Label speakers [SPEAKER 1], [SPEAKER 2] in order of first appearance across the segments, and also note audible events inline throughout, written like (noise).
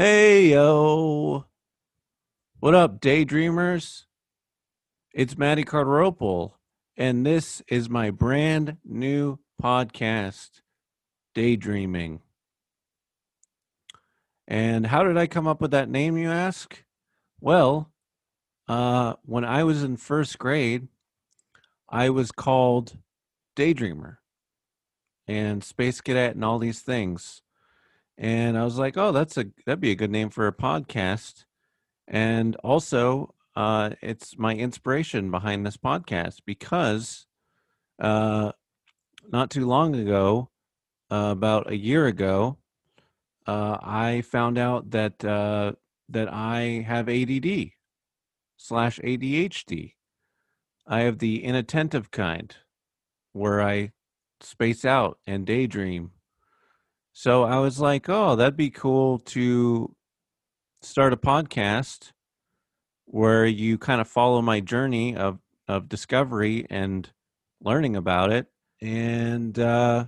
[SPEAKER 1] Hey, yo. What up, daydreamers? It's Matty Cardarople, and this is my brand new podcast, Daydreaming. And how did I come up with that name, you ask? Well, uh, when I was in first grade, I was called Daydreamer and Space Cadet and all these things. And I was like, oh, that's a that'd be a good name for a podcast. And also, uh, it's my inspiration behind this podcast because uh, not too long ago, uh, about a year ago, uh, I found out that uh, that I have ADD slash ADHD. I have the inattentive kind, where I space out and daydream. So I was like, oh, that'd be cool to start a podcast where you kind of follow my journey of of discovery and learning about it. And uh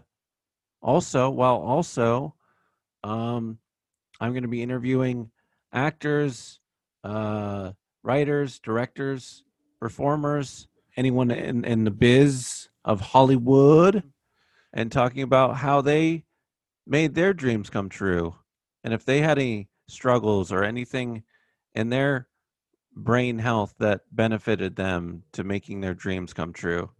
[SPEAKER 1] also while also um i'm going to be interviewing actors uh writers directors performers anyone in in the biz of hollywood and talking about how they made their dreams come true and if they had any struggles or anything in their brain health that benefited them to making their dreams come true.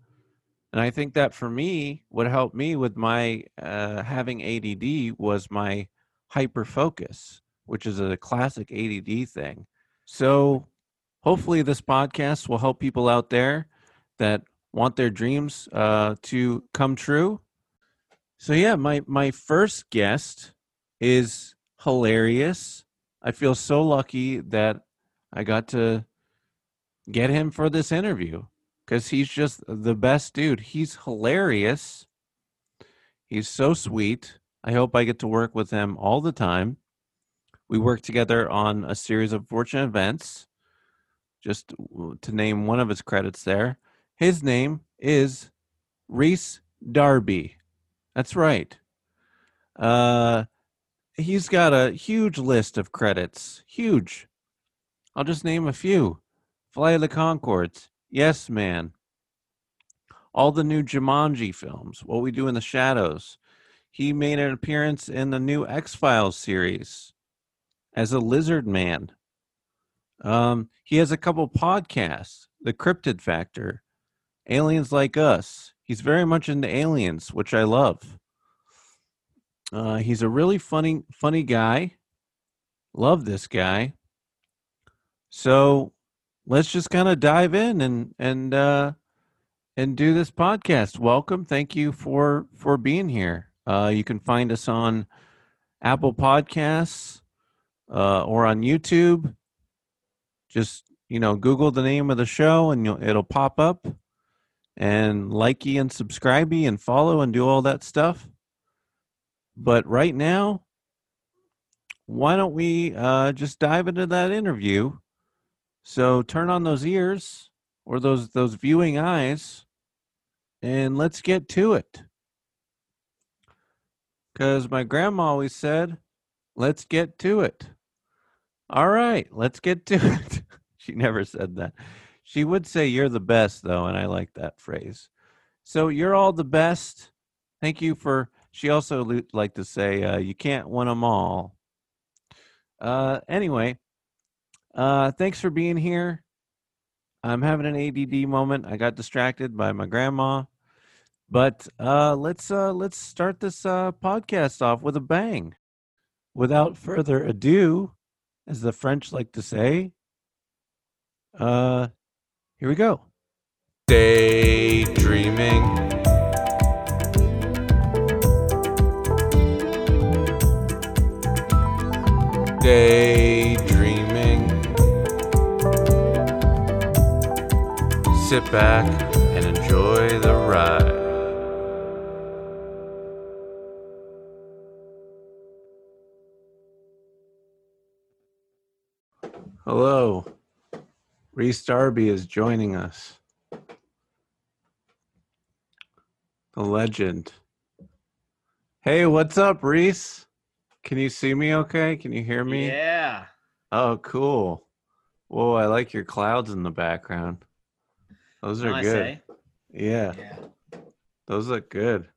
[SPEAKER 1] And I think that for me, what helped me with my uh, having ADD was my hyper focus, which is a classic ADD thing. So hopefully, this podcast will help people out there that want their dreams uh, to come true. So yeah, my my first guest is hilarious. I feel so lucky that I got to get him for this interview because he's just the best dude. He's hilarious. He's so sweet. I hope I get to work with him all the time. We work together on a series of fortunate events. Just to name one of his credits there, his name is Rhys Darby. That's right. Uh, he's got a huge list of credits. Huge. I'll just name a few. Flight of the Conchords, Yes Man, all the new Jumanji films, What We Do in the Shadows. He made an appearance in the new X Files series as a lizard man. Um, he has a couple podcasts, The Cryptid Factor, Aliens Like Us. He's very much into aliens, which I love. Uh, he's a really funny, funny guy. Love this guy. So let's just kind of dive in and and uh, and do this podcast. Welcome, thank you for for being here. Uh, you can find us on Apple Podcasts uh, or on YouTube. Just you know, Google the name of the show and it'll pop up. And likey and subscribey and follow and do all that stuff. But right now, why don't we uh, just dive into that interview? So turn on those ears or those those viewing eyes, and let's get to it. Because my grandma always said, "Let's get to it." All right, let's get to (laughs) it. she never said that. She would say, "You're the best," though, and I like that phrase. So you're all the best. Thank you for she also liked to say, uh, "You can't win them all." Uh, anyway, uh, thanks for being here. I'm having an ADD moment. I got distracted by my grandma, but uh, let's uh, let's start this uh, podcast off with a bang. Without further ado, as the French like to say, uh, here we go. Daydreaming. daydreaming. Sit back and enjoy the ride. Hello. Rhys Darby is joining us. The legend. Hey, what's up, Rhys? Can you see me okay? Can you hear me?
[SPEAKER 2] Yeah.
[SPEAKER 1] Oh, cool. Whoa, I like your clouds in the background. Those are
[SPEAKER 2] nice,
[SPEAKER 1] good.
[SPEAKER 2] eh?
[SPEAKER 1] Yeah,
[SPEAKER 2] Yeah.
[SPEAKER 1] those look good.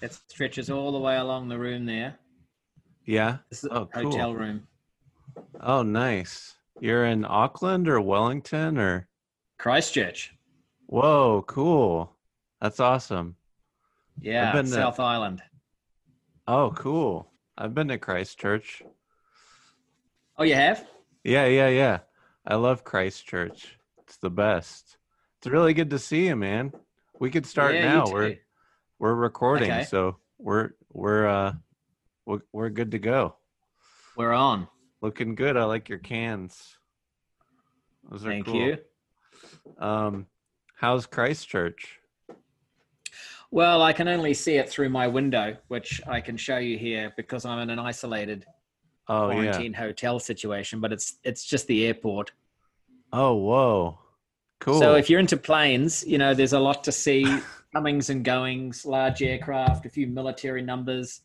[SPEAKER 2] It stretches all the way along the room there.
[SPEAKER 1] Yeah.
[SPEAKER 2] This is
[SPEAKER 1] Oh, cool.
[SPEAKER 2] hotel room.
[SPEAKER 1] Oh, nice. You're in Auckland or Wellington or?
[SPEAKER 2] Christchurch.
[SPEAKER 1] Whoa, cool. That's awesome.
[SPEAKER 2] Yeah.
[SPEAKER 1] been to-
[SPEAKER 2] South Island.
[SPEAKER 1] Oh, cool. I've been to Christchurch.
[SPEAKER 2] Oh, you have?
[SPEAKER 1] Yeah, yeah, yeah. I love Christchurch. It's the best. It's really good to see you, man. We could start
[SPEAKER 2] yeah,
[SPEAKER 1] now. We're we're recording,
[SPEAKER 2] Okay.
[SPEAKER 1] so we're we're uh we're, we're good to go.
[SPEAKER 2] We're on.
[SPEAKER 1] Looking good. I like your cans. Those are
[SPEAKER 2] Thank
[SPEAKER 1] cool.
[SPEAKER 2] you.
[SPEAKER 1] Um, how's Christchurch?
[SPEAKER 2] Well, I can only see it through my window, which I can show you here because I'm in an isolated
[SPEAKER 1] Oh yeah.
[SPEAKER 2] quarantine hotel situation, but it's it's just the airport.
[SPEAKER 1] Oh whoa. Cool.
[SPEAKER 2] So if you're into planes, you know, there's a lot to see, (laughs) comings and goings, large aircraft, a few military numbers.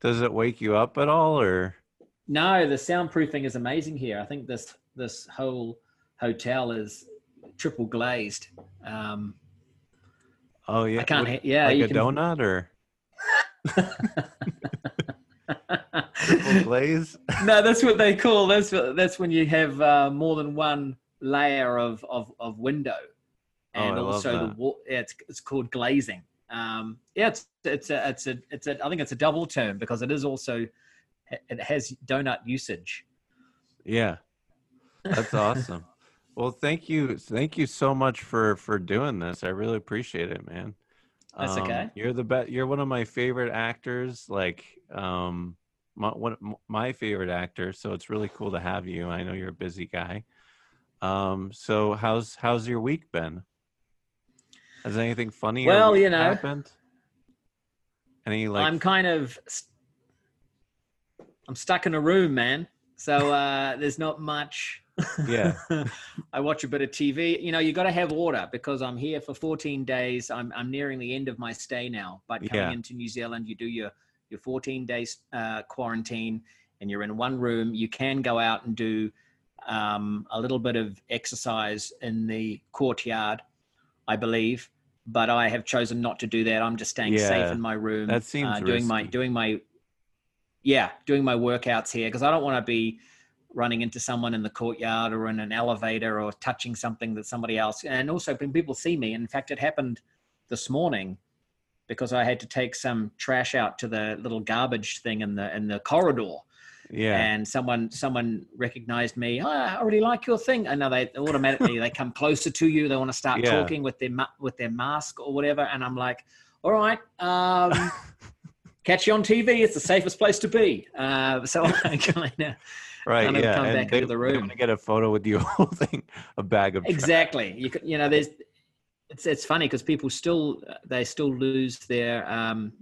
[SPEAKER 1] Does it wake you up at all, or
[SPEAKER 2] No, the soundproofing is amazing here. I think this this whole hotel is triple glazed. Um,
[SPEAKER 1] oh yeah?
[SPEAKER 2] I can't.
[SPEAKER 1] what-
[SPEAKER 2] yeah,
[SPEAKER 1] like
[SPEAKER 2] you
[SPEAKER 1] a
[SPEAKER 2] can.
[SPEAKER 1] donut or triple (laughs) glaze?
[SPEAKER 2] no, that's what they call. That's that's when you have uh, more than one layer of of, of window,
[SPEAKER 1] Oh,
[SPEAKER 2] and
[SPEAKER 1] I love
[SPEAKER 2] also the wall. Yeah, it's it's called glazing. Um, yeah, it's it's a it's a it's a. I think it's a double term because it is also it has donut usage.
[SPEAKER 1] Yeah. That's awesome. (laughs) well, thank you. Thank you so much for for doing this. I really appreciate it, man.
[SPEAKER 2] That's
[SPEAKER 1] Um,
[SPEAKER 2] okay.
[SPEAKER 1] You're the best. You're one of my favorite actors. Like, um, my one my favorite actor. So it's really cool to have you. I know you're a busy guy. Um, so how's how's your week been? Has anything funny?
[SPEAKER 2] Well, you know,
[SPEAKER 1] happened? Any like?
[SPEAKER 2] I'm kind of I'm stuck in a room, man. So uh, there's not much. (laughs)
[SPEAKER 1] Yeah.
[SPEAKER 2] I watch a bit of TV. You know, you got to have order because I'm here for 14 days. I'm I'm nearing the end of my stay now. But coming
[SPEAKER 1] Yeah.
[SPEAKER 2] into New Zealand, you do your your 14 days uh, quarantine, and you're in one room. You can go out and do um, a little bit of exercise in the courtyard, I believe. But I have chosen not to do that. I'm just staying safe in my room.
[SPEAKER 1] that seems
[SPEAKER 2] uh, doing my doing my yeah doing my workouts here because I don't want to be running into someone in the courtyard or in an elevator or touching something that somebody else and also when people see me in fact it happened this morning because I had to take some trash out to the little garbage thing in the in the corridor
[SPEAKER 1] yeah.
[SPEAKER 2] and someone someone recognized me oh, i already like your thing and now they automatically they come closer to you they want to start
[SPEAKER 1] Yeah.
[SPEAKER 2] talking with their with their mask or whatever and i'm like all right um (laughs) catch you on tv it's the safest place to be uh so i kind of
[SPEAKER 1] right.
[SPEAKER 2] kind of
[SPEAKER 1] Yeah.
[SPEAKER 2] come
[SPEAKER 1] and
[SPEAKER 2] back
[SPEAKER 1] they,
[SPEAKER 2] into the room.
[SPEAKER 1] want to get a photo with you (laughs) holding a bag of trash.
[SPEAKER 2] exactly you could, you know there's it's it's funny because people still they still lose their um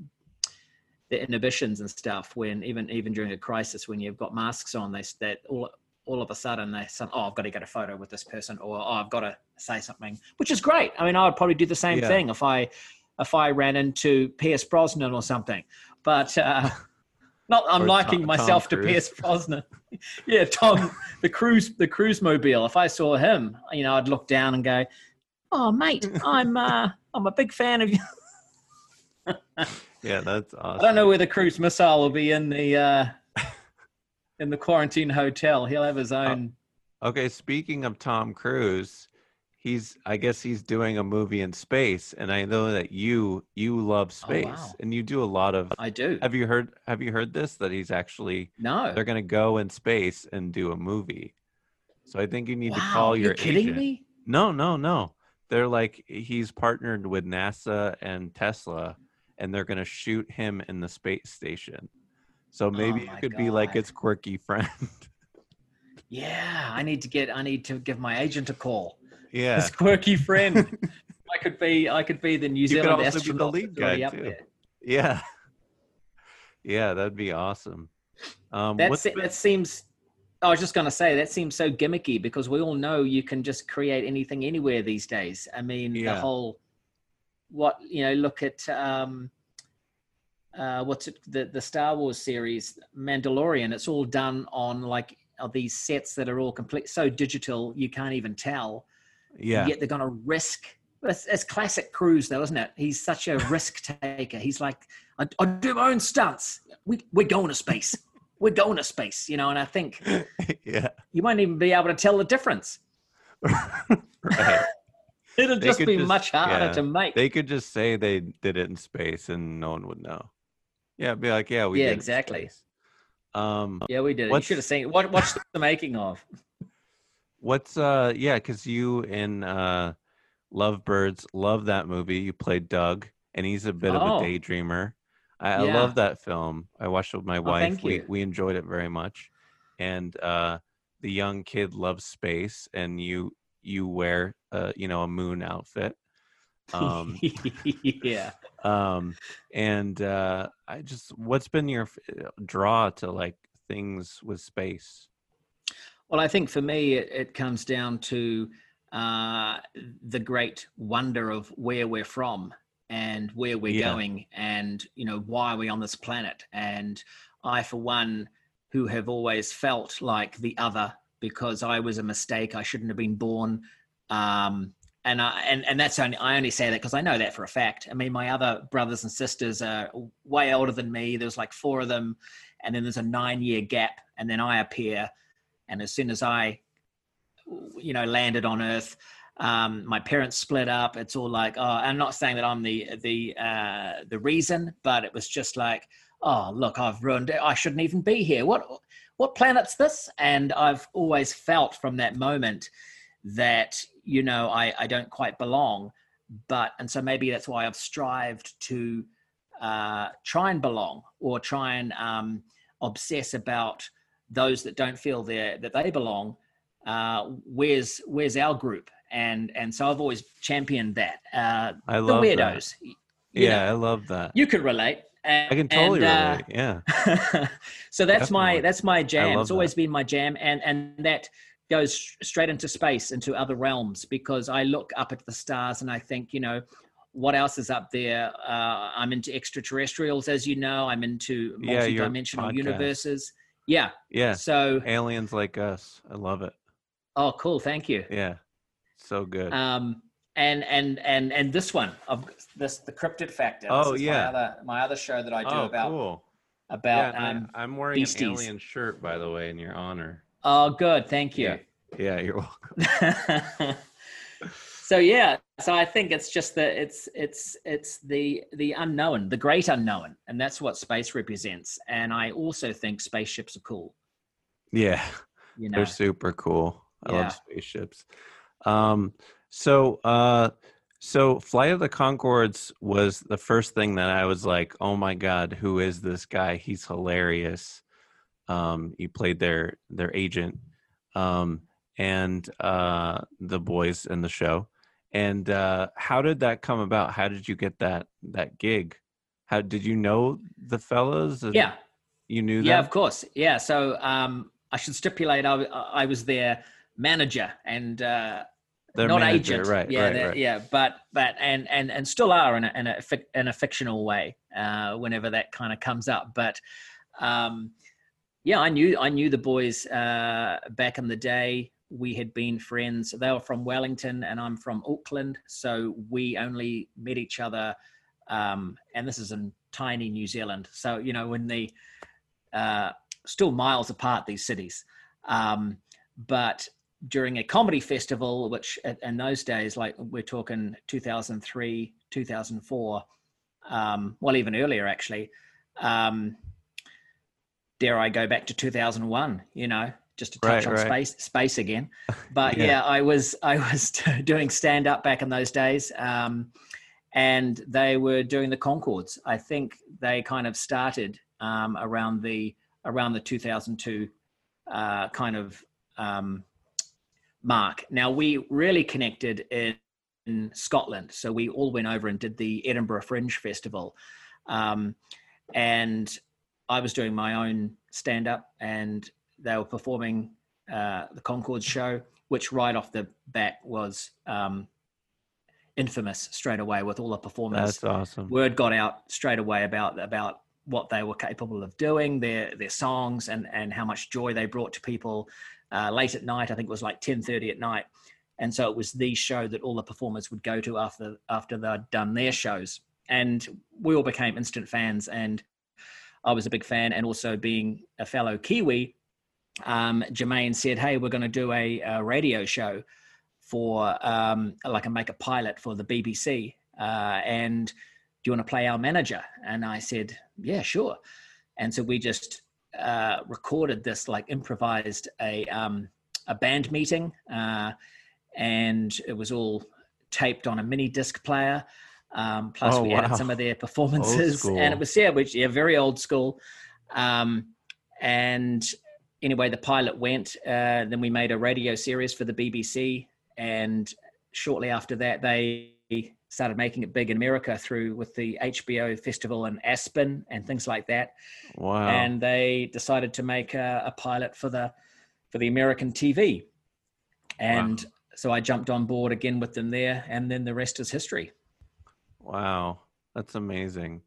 [SPEAKER 2] their inhibitions and stuff when even even during a crisis when you've got masks on they that all all of a sudden they say oh i've got to get a photo with this person or oh i've got to say something which is great i mean i would probably do the same
[SPEAKER 1] Yeah.
[SPEAKER 2] thing if i if i ran into pierce brosnan or something. But uh not i'm
[SPEAKER 1] Or
[SPEAKER 2] liking
[SPEAKER 1] Tom-
[SPEAKER 2] myself
[SPEAKER 1] Tom
[SPEAKER 2] to pierce brosnan. (laughs) Yeah tom the cruise the cruise mobile. If i saw him you know i'd look down and go oh mate i'm uh i'm a big fan of you. (laughs)
[SPEAKER 1] Yeah, that's awesome.
[SPEAKER 2] i don't know where the cruise missile will be in the uh in the quarantine hotel. He'll have his own.
[SPEAKER 1] Okay, speaking of Tom Cruise, he's I guess he's doing a movie in space and I know that you you love
[SPEAKER 2] Oh,
[SPEAKER 1] space
[SPEAKER 2] wow.
[SPEAKER 1] and you do a lot of
[SPEAKER 2] i do
[SPEAKER 1] Have you heard have you heard this that he's actually
[SPEAKER 2] no
[SPEAKER 1] they're going to go in space and do a movie. So I think you need to call your
[SPEAKER 2] you're kidding
[SPEAKER 1] agent.
[SPEAKER 2] me
[SPEAKER 1] No, no, no. They're like he's partnered with NASA and Tesla and they're going to shoot him in the space station. So oh, maybe you
[SPEAKER 2] Oh my
[SPEAKER 1] could be like
[SPEAKER 2] God.
[SPEAKER 1] its quirky friend. (laughs)
[SPEAKER 2] yeah i need to get i need to give my agent a call
[SPEAKER 1] yeah.
[SPEAKER 2] his quirky friend (laughs) i could be i could be the new
[SPEAKER 1] could
[SPEAKER 2] zealand
[SPEAKER 1] be the lead guy, too.
[SPEAKER 2] there.
[SPEAKER 1] Yeah. Yeah, that'd be awesome. Um been-
[SPEAKER 2] that seems. I was just going to say that seems so gimmicky because we all know you can just create anything anywhere these days. I mean,
[SPEAKER 1] Yeah.
[SPEAKER 2] the whole what you know. Look at um, uh, what's it, the the Star Wars series Mandalorian. It's all done on like these sets that are all complete so digital you can't even tell.
[SPEAKER 1] Yeah.
[SPEAKER 2] Yet they're going to risk. It's, it's classic Cruise, though, isn't it? He's such a (laughs) risk taker. He's like, I, I do my own stunts. We we're going to space. (laughs) we're going to space, you know. And I think (laughs)
[SPEAKER 1] yeah.
[SPEAKER 2] you won't even be able to tell the difference. It'll
[SPEAKER 1] They
[SPEAKER 2] just be
[SPEAKER 1] just-
[SPEAKER 2] much harder
[SPEAKER 1] yeah.
[SPEAKER 2] to make.
[SPEAKER 1] They could just say they did it in space and no one would know. Yeah, be like, yeah, we
[SPEAKER 2] Yeah,
[SPEAKER 1] did it in
[SPEAKER 2] exactly.
[SPEAKER 1] Um
[SPEAKER 2] yeah, we did. it. You should have seen. What watch the making of?
[SPEAKER 1] What's uh yeah, cuz you in uh Lovebirds love that movie. You played Doug and he's a bit of
[SPEAKER 2] Oh.
[SPEAKER 1] a daydreamer. I, I love that film. I watched it with my
[SPEAKER 2] Oh,
[SPEAKER 1] wife.
[SPEAKER 2] thank
[SPEAKER 1] We we enjoyed it very much. And uh the young kid loves space and you you wear uh you know a moon outfit. Um (laughs)
[SPEAKER 2] yeah. (laughs)
[SPEAKER 1] um and uh i just what's been your draw to like things with space
[SPEAKER 2] Well, I think for me, it, it comes down to uh, the great wonder of where we're from and where we're
[SPEAKER 1] Yeah.
[SPEAKER 2] going, and you know why are we're on this planet. And I, for one, who have always felt like the other because I was a mistake. I shouldn't have been born. Um, and I, and and that's only I only say that because I know that for a fact. I mean, my other brothers and sisters are way older than me. There's like four of them, and then there's a nine year gap, and then I appear, and as soon as I, you know, landed on Earth, um, my parents split up. It's all like, oh, I'm not saying that I'm the the uh, the reason, but it was just like, oh, look, I've ruined it. I shouldn't even be here. What what planet's this? And I've always felt from that moment that you know I I don't quite belong. But and so maybe that's why I've strived to uh, try and belong or try and um, obsess about those that don't feel they that they belong. Uh, where's where's our group? And and so I've always championed that. Uh,
[SPEAKER 1] i
[SPEAKER 2] the
[SPEAKER 1] love that.
[SPEAKER 2] weirdos. you
[SPEAKER 1] yeah
[SPEAKER 2] know,
[SPEAKER 1] i love that
[SPEAKER 2] you could relate. And,
[SPEAKER 1] i can totally
[SPEAKER 2] and, uh,
[SPEAKER 1] relate yeah (laughs)
[SPEAKER 2] so that's my that's my jam. It's always been my jam, and and that goes straight into space, into other realms, because I look up at the stars and I think, you know, what else is up there? Uh, I'm into extraterrestrials, as you know. I'm into
[SPEAKER 1] Yeah,
[SPEAKER 2] multidimensional
[SPEAKER 1] podcast.
[SPEAKER 2] universes. Yeah.
[SPEAKER 1] yeah
[SPEAKER 2] So,
[SPEAKER 1] aliens like us i love it
[SPEAKER 2] oh, cool. Thank you.
[SPEAKER 1] yeah so good
[SPEAKER 2] Um, and and and and this one of this the cryptid factor.
[SPEAKER 1] Oh, yeah.
[SPEAKER 2] my other my other show that I do
[SPEAKER 1] oh
[SPEAKER 2] about
[SPEAKER 1] cool
[SPEAKER 2] about
[SPEAKER 1] yeah,
[SPEAKER 2] um.
[SPEAKER 1] I'm wearing
[SPEAKER 2] beasties.
[SPEAKER 1] an alien shirt by the way in your honor
[SPEAKER 2] Oh, good. Thank you.
[SPEAKER 1] yeah you're welcome (laughs) (laughs)
[SPEAKER 2] so yeah so i think it's just that it's it's it's the the unknown the great unknown and that's what space represents and i also think spaceships are cool
[SPEAKER 1] yeah
[SPEAKER 2] you know
[SPEAKER 1] They're super cool. I
[SPEAKER 2] Yeah.
[SPEAKER 1] love spaceships. Um, so, uh, so Flight of the Conchords was the first thing that I was like, oh my god, who is this guy? He's hilarious. Um, he played their their agent, um, and uh, the boys in the show. And uh, how did that come about? How did you get that that gig? How did you know the fellas?
[SPEAKER 2] yeah
[SPEAKER 1] you knew
[SPEAKER 2] yeah
[SPEAKER 1] them.
[SPEAKER 2] of course yeah so um i should stipulate i, I was their manager and uh
[SPEAKER 1] Their
[SPEAKER 2] not
[SPEAKER 1] manager,
[SPEAKER 2] agent
[SPEAKER 1] right?
[SPEAKER 2] yeah
[SPEAKER 1] right, right.
[SPEAKER 2] yeah but but and and and still are in a in a, in a fictional way uh whenever that kind of comes up but um yeah i knew i knew the boys uh back in the day we had been friends they were from wellington and i'm from auckland so we only met each other um and this is in tiny new zealand so you know when the uh still miles apart these cities um but during a comedy festival, which in those days, like we're talking 2003, 2004, um, well, even earlier actually. Um, dare I go back to 2001? You know, just to touch
[SPEAKER 1] Right,
[SPEAKER 2] on
[SPEAKER 1] right.
[SPEAKER 2] space, space again. (laughs) But
[SPEAKER 1] Yeah.
[SPEAKER 2] yeah. I was I was (laughs) doing stand up back in those days, um, and they were doing the Conchords. I think they kind of started um, around the around the 2002 uh, kind of um, mark. Now we really connected in, in Scotland, so we all went over and did the Edinburgh Fringe Festival, um, and I was doing my own stand up, and they were performing uh, the Conchord show, which right off the bat was um, infamous straight away with all the performers
[SPEAKER 1] That's awesome.
[SPEAKER 2] word got out straight away about about what they were capable of doing, their their songs, and and how much joy they brought to people uh, late at night. I think it was like ten thirty at night, and so it was the show that all the performers would go to after after they'd done their shows, and we all became instant fans. And I was a big fan, and also being a fellow Kiwi, um, Jemaine said, "Hey, we're going to do a, a, radio show for um, like a make a pilot for the BBC, uh, and do you want to play our manager?" And I said, "Yeah, sure." And so we just uh, recorded this like improvised a um, a band meeting, uh, and it was all taped on a mini disc player. Um, plus, oh, we wow. added some of their performances, and it was yeah, which yeah, very old school. Um, and anyway, the pilot went. Uh, then we made a radio series for the BBC, and shortly after that, they started making it big in America through with the HBO festival in Aspen and things like that.
[SPEAKER 1] Wow!
[SPEAKER 2] And they decided to make a, a pilot for the for the American TV, and wow. so I jumped on board again with them there, and then the rest is history.
[SPEAKER 1] Wow, that's amazing.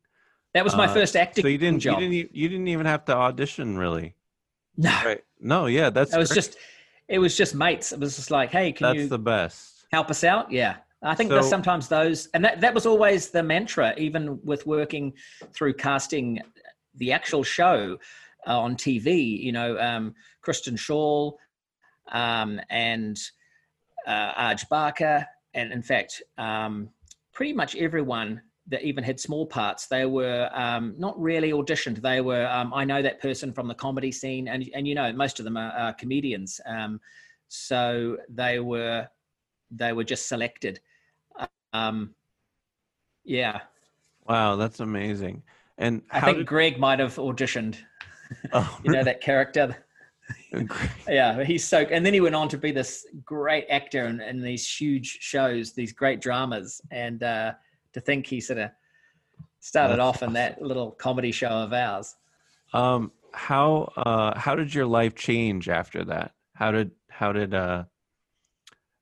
[SPEAKER 2] That was my uh, first acting
[SPEAKER 1] so you didn't,
[SPEAKER 2] job.
[SPEAKER 1] You didn't, you didn't even have to audition, really.
[SPEAKER 2] No,
[SPEAKER 1] right. no, yeah, that's.
[SPEAKER 2] It was great. just, it was just mates. It was just like, hey, can
[SPEAKER 1] that's
[SPEAKER 2] you?
[SPEAKER 1] The best.
[SPEAKER 2] Help us out, yeah. I think so, sometimes those, and that, that was always the mantra, even with working through casting the actual show uh, on TV. You know, um, Kristen Schaal um, and uh, Arj Barker, and in fact, um, pretty much everyone that even had small parts, they were um, not really auditioned. They were, um, I know that person from the comedy scene, and and you know, most of them are, are comedians. Um, so they were they were just selected um, yeah.
[SPEAKER 1] Wow, that's amazing. And
[SPEAKER 2] I think did... Greg might have auditioned. Oh, (laughs) you know that character. (laughs) yeah, he's so. And then he went on to be this great actor in, in these huge shows, these great dramas, and uh, to think he sort of started that's off in that little comedy show of ours.
[SPEAKER 1] Um, how uh, how did your life change after that? How did how did uh,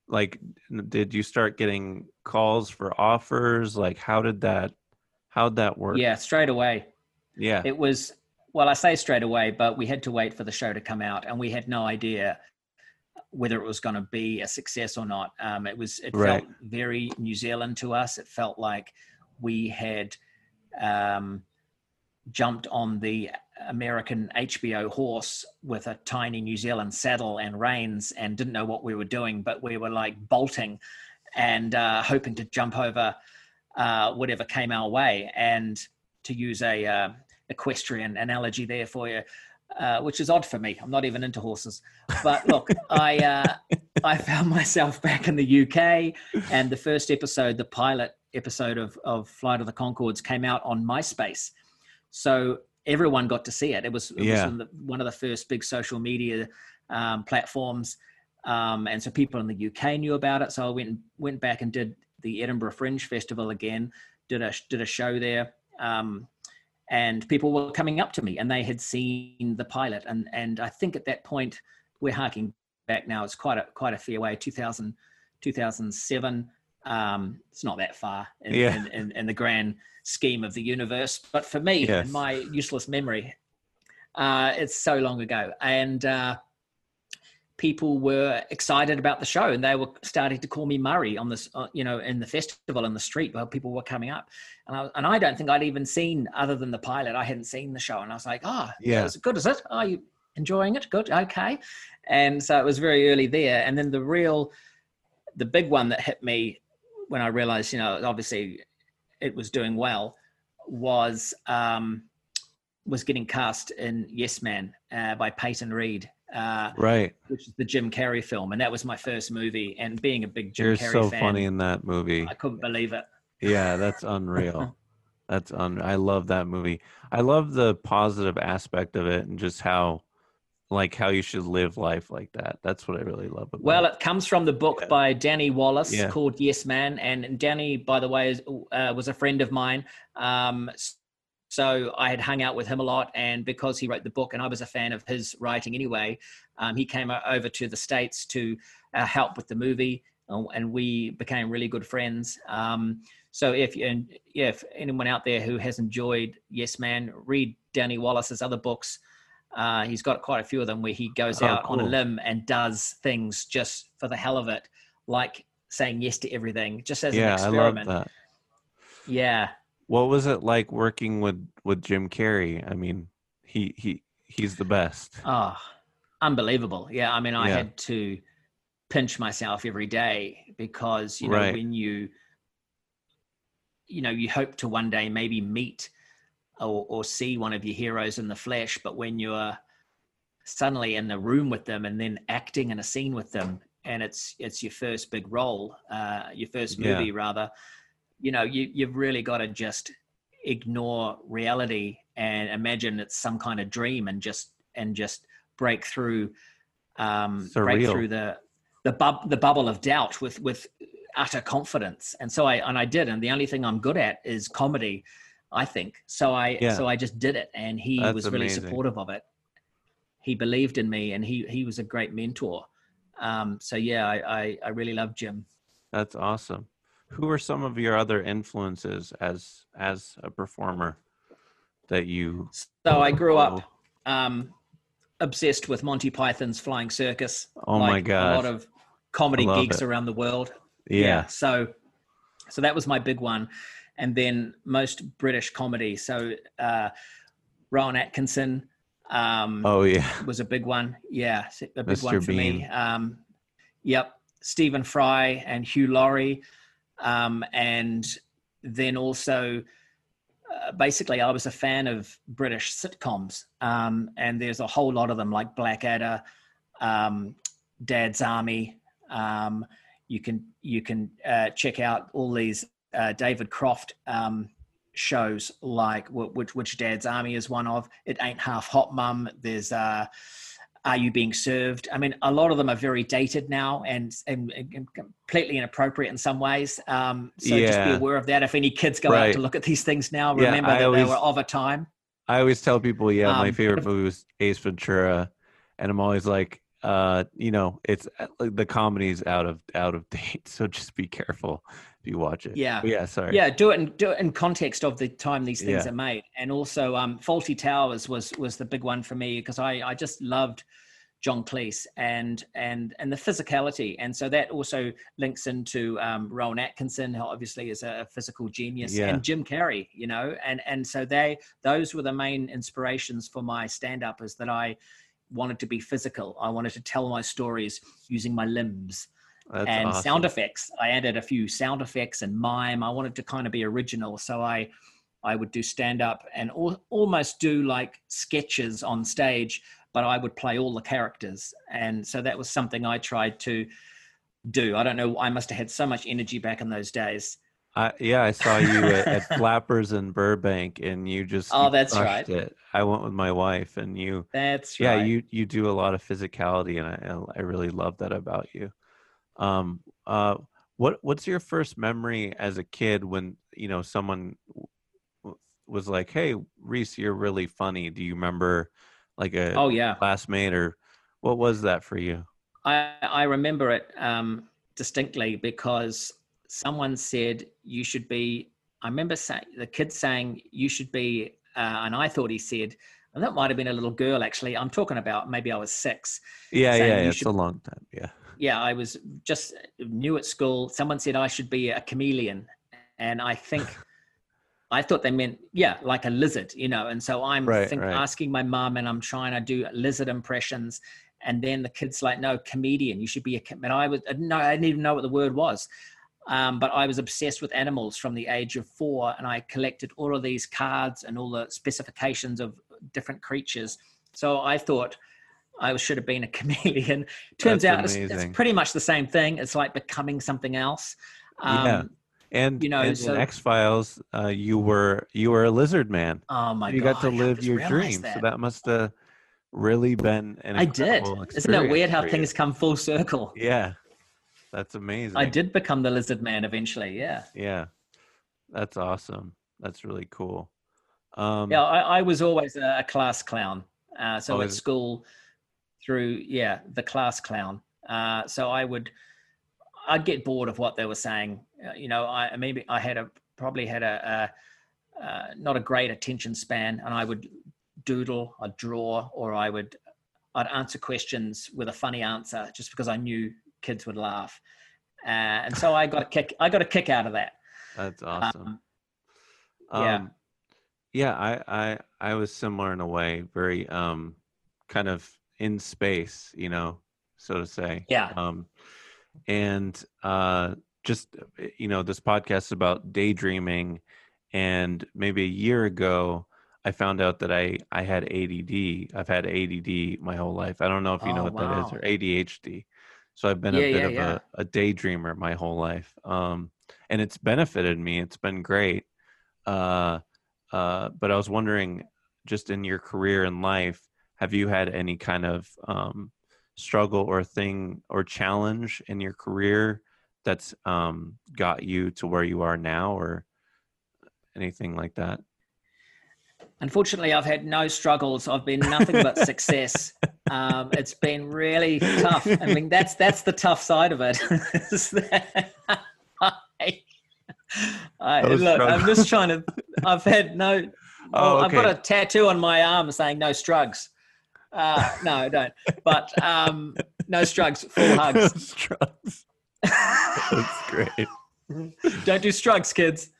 [SPEAKER 1] like did you start getting calls for offers like how did that how'd that work
[SPEAKER 2] yeah straight away
[SPEAKER 1] yeah
[SPEAKER 2] it was well i say straight away but we had to wait for the show to come out and we had no idea whether it was going to be a success or not um, it was it right. felt very new zealand to us it felt like we had um, jumped on the American HBO horse with a tiny New Zealand saddle and reins and didn't know what we were doing, but we were like bolting and uh, hoping to jump over uh, whatever came our way. And to use a uh, equestrian analogy there for you, uh, which is odd for me. I'm not even into horses, but look, I uh, I found (laughs) myself back in the UK, and the first episode, the pilot episode of of Flight of the Conchords, came out on MySpace. So everyone got to see it. It was, it yeah. was one of the first big social media um, platforms. Um, and so people in the UK knew about it. So I went went back and did the Edinburgh Fringe Festival again. Did a did a show there, um, and people were coming up to me and they had seen the pilot. And and I think at that point we're harking back now. It's quite a quite a fair way. 2000, 2007. Um, it's not that far in, yeah. in, in, in, the grand scheme of the universe, but for me, yes. my useless memory, uh, it's so long ago. And uh, people were excited about the show, and they were starting to call me Murray on this, uh, you know, in the festival in the street while people were coming up. And I, and I don't think I'd even seen, other than the pilot, I hadn't seen the show, and I was like, oh, yeah, it's good? Is it? Are you enjoying it? Good, okay. And so it was very early there, and then the real, the big one that hit me when I realized, you know, obviously it was doing well, was um, was getting cast in Yes Man uh, by Peyton Reed. Uh,
[SPEAKER 1] right,
[SPEAKER 2] which is the Jim Carrey film, and that was my first movie. And being a big Jim
[SPEAKER 1] You're
[SPEAKER 2] Carrey
[SPEAKER 1] so
[SPEAKER 2] fan,
[SPEAKER 1] funny in that movie.
[SPEAKER 2] I couldn't believe it.
[SPEAKER 1] Yeah, that's unreal. that's un. I love that movie. I love the positive aspect of it, and just how like how you should live life like that. That's what I really love about
[SPEAKER 2] Well, it comes from the book
[SPEAKER 1] yeah.
[SPEAKER 2] by Danny Wallace
[SPEAKER 1] yeah.
[SPEAKER 2] called Yes Man. And Danny, by the way, is, uh, was a friend of mine. Um, so I had hung out with him a lot. And because he wrote the book and I was a fan of his writing anyway, um, he came over to the States to uh, help with the movie. And we became really good friends. Um, So if and yeah, if anyone out there who has enjoyed Yes Man, read Danny Wallace's other books. Uh, he's got quite a few of them where he goes
[SPEAKER 1] Oh,
[SPEAKER 2] out on a limb and does things just for the hell of it, like saying yes to everything, just as an
[SPEAKER 1] yeah, I love
[SPEAKER 2] experiment.
[SPEAKER 1] that.
[SPEAKER 2] Yeah.
[SPEAKER 1] What was it like working with with Jim Carrey? I mean, he he he's the best.
[SPEAKER 2] Oh, unbelievable. Yeah. I mean, I
[SPEAKER 1] Yeah.
[SPEAKER 2] had to pinch myself every day because, you know,
[SPEAKER 1] Right.
[SPEAKER 2] when you, you know, you hope to one day maybe meet or, or see one of your heroes in the flesh, but when you're suddenly in the room with them and then acting in a scene with them and it's it's your first big role uh your first
[SPEAKER 1] Yeah.
[SPEAKER 2] movie rather you know you you've really got to just ignore reality and imagine it's some kind of dream and just and just break through um break through the the bub the bubble of doubt with with utter confidence and so i and i did and the only thing i'm good at is comedy i think so i
[SPEAKER 1] Yeah.
[SPEAKER 2] so i just did it and he
[SPEAKER 1] That's
[SPEAKER 2] was really
[SPEAKER 1] amazing.
[SPEAKER 2] supportive of it he believed in me and he he was a great mentor um so yeah i i, I really love jim
[SPEAKER 1] That's awesome. Who are some of your other influences as as a performer that you?
[SPEAKER 2] so i grew up um obsessed with monty python's flying circus
[SPEAKER 1] Oh my
[SPEAKER 2] god a lot of comedy gigs
[SPEAKER 1] it.
[SPEAKER 2] around the world
[SPEAKER 1] Yeah,
[SPEAKER 2] So, so that was my big one, and then most British comedy. So, uh, Rowan Atkinson um,
[SPEAKER 1] Oh yeah.
[SPEAKER 2] was a big one. Yeah, a big one
[SPEAKER 1] Mr.
[SPEAKER 2] for me. Um, yep, Stephen Fry and Hugh Laurie, um, and then also. Uh, basically, I was a fan of British sitcoms, um, and there's a whole lot of them, like Blackadder, um, Dad's Army. Um, you can you can uh, check out all these uh, David Croft um, shows, like which which Dad's Army is one of. It ain't half hot, Mum. There's uh, Are You Being Served? I mean, a lot of them are very dated now and and, and completely inappropriate in some ways. Um, so just be aware of that. If any kids go out to look at these things now, remember
[SPEAKER 1] I
[SPEAKER 2] that they were of a time.
[SPEAKER 1] I always tell people, yeah, my
[SPEAKER 2] Um,
[SPEAKER 1] favorite movie was Ace Ventura, and I'm always like, uh, you know, it's uh, like, the comedy's out of out of (laughs) date, so just be careful you watch it.
[SPEAKER 2] Yeah.
[SPEAKER 1] But yeah. Sorry.
[SPEAKER 2] Yeah, do it in do it in context of the time these things
[SPEAKER 1] Yeah.
[SPEAKER 2] are made, and also um, Fawlty Towers was was the big one for me because I I just loved John Cleese and and and the physicality, and so that also links into um, Rowan Atkinson, who obviously is a physical genius,
[SPEAKER 1] Yeah.
[SPEAKER 2] and Jim Carrey, you know, and and so they those were the main inspirations for my stand up is that I wanted to be physical. I wanted to tell my stories using my limbs
[SPEAKER 1] That's
[SPEAKER 2] and
[SPEAKER 1] awesome.
[SPEAKER 2] sound effects. I added a few sound effects and mime. I wanted to kind of be original, so I I would do stand up and al- almost do like sketches on stage, but I would play all the characters, and so that was something I tried to do. I don't know. I must have had so much energy back in those days.
[SPEAKER 1] I, yeah, I saw you at, at (laughs) Flappers in Burbank, and you just
[SPEAKER 2] Oh,
[SPEAKER 1] you
[SPEAKER 2] that's right.
[SPEAKER 1] It. I went with my wife, and you,
[SPEAKER 2] That's
[SPEAKER 1] yeah,
[SPEAKER 2] right.
[SPEAKER 1] you you do a lot of physicality, and I I really love that about you. Um, uh, what what's your first memory as a kid when you know someone w- was like, "Hey, Rhys, you're really funny." Do you remember like a
[SPEAKER 2] oh yeah.
[SPEAKER 1] classmate, or what was that for you?
[SPEAKER 2] I, I remember it um, distinctly because someone said you should be. I remember saying the kid saying you should be, uh, and I thought he said, and that might have been a little girl actually. I'm talking about maybe I was six.
[SPEAKER 1] Yeah,
[SPEAKER 2] Saying
[SPEAKER 1] yeah,
[SPEAKER 2] you
[SPEAKER 1] it's
[SPEAKER 2] should-
[SPEAKER 1] a long time. Yeah,
[SPEAKER 2] Yeah, I was just new at school. Someone said I should be a chameleon, and I think. (laughs) I thought they meant, yeah, like a lizard, you know. And so I'm
[SPEAKER 1] Right,
[SPEAKER 2] think,
[SPEAKER 1] right.
[SPEAKER 2] asking my mum, and I'm trying to do lizard impressions. And then the kid's like, "No, comedian. You should be a." And I was no, I didn't even know what the word was. Um, but I was obsessed with animals from the age of four, and I collected all of these cards and all the specifications of different creatures. So I thought I should have been a (laughs) chameleon. Turns
[SPEAKER 1] That's
[SPEAKER 2] out it's, it's pretty much the same thing. It's like becoming something else. Um,
[SPEAKER 1] Yeah. and
[SPEAKER 2] you know,
[SPEAKER 1] and
[SPEAKER 2] so-
[SPEAKER 1] in X Files, uh, you were you were a lizard man.
[SPEAKER 2] Oh my god.
[SPEAKER 1] you
[SPEAKER 2] god!
[SPEAKER 1] got to live your dream. So that must have really been an
[SPEAKER 2] I did. Isn't it weird how things come full circle?
[SPEAKER 1] Yeah, that's amazing.
[SPEAKER 2] I did become the lizard man eventually. Yeah.
[SPEAKER 1] Yeah, that's awesome. That's really cool. Um,
[SPEAKER 2] Yeah, I, I was always a, a class clown. Uh, so
[SPEAKER 1] Oh,
[SPEAKER 2] at school, through yeah, the class clown. Uh, so I would, I'd get bored of what they were saying. Uh, you know, I maybe I had a probably had a, a uh, not a great attention span, and I would doodle, I'd draw, or I would I'd answer questions with a funny answer just because I knew kids would laugh, uh, and so I got a (laughs) kick. I got a kick out of that.
[SPEAKER 1] That's awesome.
[SPEAKER 2] Um, yeah.
[SPEAKER 1] Um, yeah, I, I I was similar in a way, very um kind of in space, you know, so to say.
[SPEAKER 2] Yeah.
[SPEAKER 1] Um and uh just you know, this podcast is about daydreaming and maybe a year ago I found out that I I had ADD. I've had ADD my whole life. I don't know if you know
[SPEAKER 2] Oh,
[SPEAKER 1] what that is or ADHD. So I've been a bit
[SPEAKER 2] yeah,
[SPEAKER 1] of
[SPEAKER 2] yeah.
[SPEAKER 1] a, a daydreamer my whole life. Um and it's benefited me. It's been great. Uh uh but I was wondering just in your career and life, have you had any kind of um struggle or thing or challenge in your career that's um got you to where you are now or anything like that?
[SPEAKER 2] Unfortunately, I've had no struggles. I've been nothing but success. (laughs) Um, it's been really tough. I mean, that's that's the tough side of it. (laughs) (laughs) I, look, I'm just trying to. I've had no.
[SPEAKER 1] Oh,
[SPEAKER 2] well, I've got a tattoo on my arm saying "No strugs." Uh, no, I don't. But um, no strugs, full (laughs) hugs.
[SPEAKER 1] Drugs. That's great.
[SPEAKER 2] Don't do strugs, kids.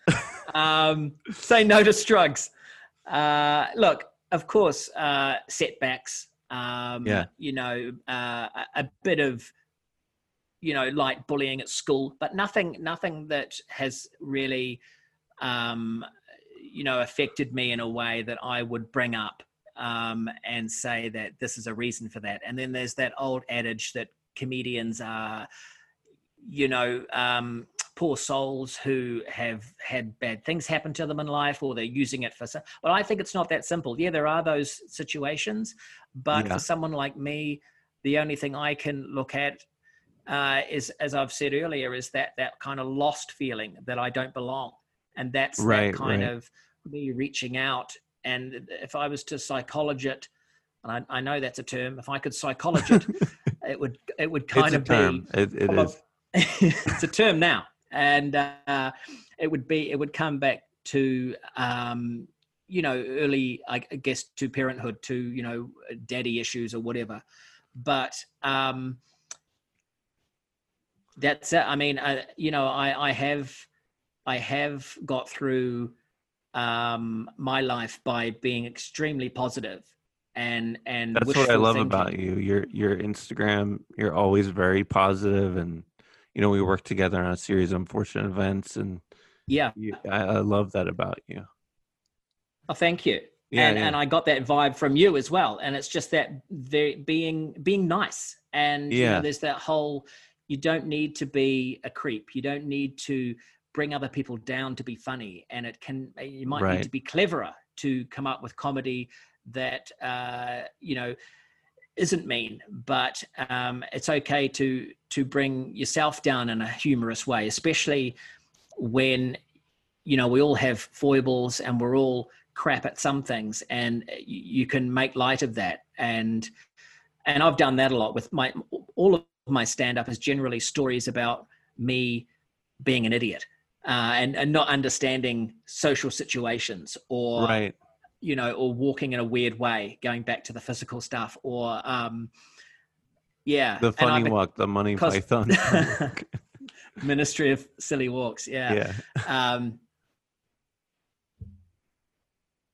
[SPEAKER 2] Um, say no to strugs. Uh, look, of course, uh, setbacks. Um,
[SPEAKER 1] Yeah.
[SPEAKER 2] You know, uh, a, a bit of, you know, light bullying at school, but nothing, nothing that has really, um, you know, affected me in a way that I would bring up um, and say that this is a reason for that. And then there's that old adage that comedians are, you know, um, poor souls who have had bad things happen to them in life or they're using it for some but i think it's not that simple yeah there are those situations but
[SPEAKER 1] Yeah.
[SPEAKER 2] for someone like me the only thing i can look at uh, is as i've said earlier is that that kind of lost feeling that i don't belong and that's
[SPEAKER 1] Right,
[SPEAKER 2] that kind
[SPEAKER 1] right.
[SPEAKER 2] of me reaching out and if i was to psychology it and I, I know that's a term if i could psychology it (laughs) it would it would kind
[SPEAKER 1] it's a
[SPEAKER 2] of
[SPEAKER 1] term.
[SPEAKER 2] be
[SPEAKER 1] It, it is. (laughs)
[SPEAKER 2] it's a term now, and uh, it would be it would come back to um, you know early I guess to parenthood to you know daddy issues or whatever, but um, that's it. I mean, uh, you know, I I have I have got through um, my life by being extremely positive and and
[SPEAKER 1] That's what I love
[SPEAKER 2] thinking.
[SPEAKER 1] about you. Your your Instagram, you're always very positive and you know, we work together on a series of unfortunate events and
[SPEAKER 2] Yeah.
[SPEAKER 1] you, I, I love that about you.
[SPEAKER 2] Oh, thank you.
[SPEAKER 1] Yeah,
[SPEAKER 2] and
[SPEAKER 1] yeah.
[SPEAKER 2] and I got that vibe from you as well. And it's just that very being being nice. And you
[SPEAKER 1] Yeah.
[SPEAKER 2] know, there's that whole you don't need to be a creep. You don't need to bring other people down to be funny. And it can you might need to be cleverer to come up with comedy that uh, you know isn't mean, but um, it's okay to to bring yourself down in a humorous way, especially when you know we all have foibles and we're all crap at some things, and you, you can make light of that. And and I've done that a lot with my all of my stand up is generally stories about me being an idiot uh, and and not understanding social situations or
[SPEAKER 1] right.
[SPEAKER 2] you know, or walking in a weird way, going back to the physical stuff, or um, yeah,
[SPEAKER 1] The funny walk, the
[SPEAKER 2] Monty
[SPEAKER 1] Python. (laughs) (laughs)
[SPEAKER 2] Ministry of Silly Walks, yeah,
[SPEAKER 1] yeah.
[SPEAKER 2] um,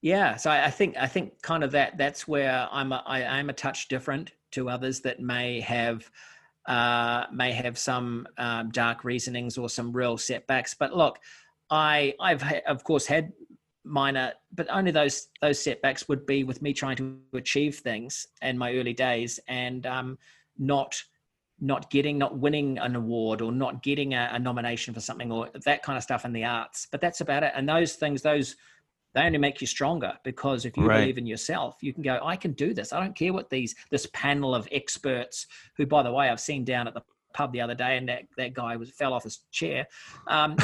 [SPEAKER 2] yeah. So I, I think I think kind of that that's where I'm a, I am a touch different to others that may have uh, may have some um, dark reasonings or some real setbacks. But look, I I've of course had minor, but only those those setbacks would be with me trying to achieve things in my early days and um, not not getting not winning an award or not getting a, a nomination for something or that kind of stuff in the arts but that's about it and those things those they only make you stronger because if you
[SPEAKER 1] Right.
[SPEAKER 2] believe in yourself you can go i can do this i don't care what these this panel of experts who by the way i've seen down at the pub the other day and that, that guy was fell off his chair um,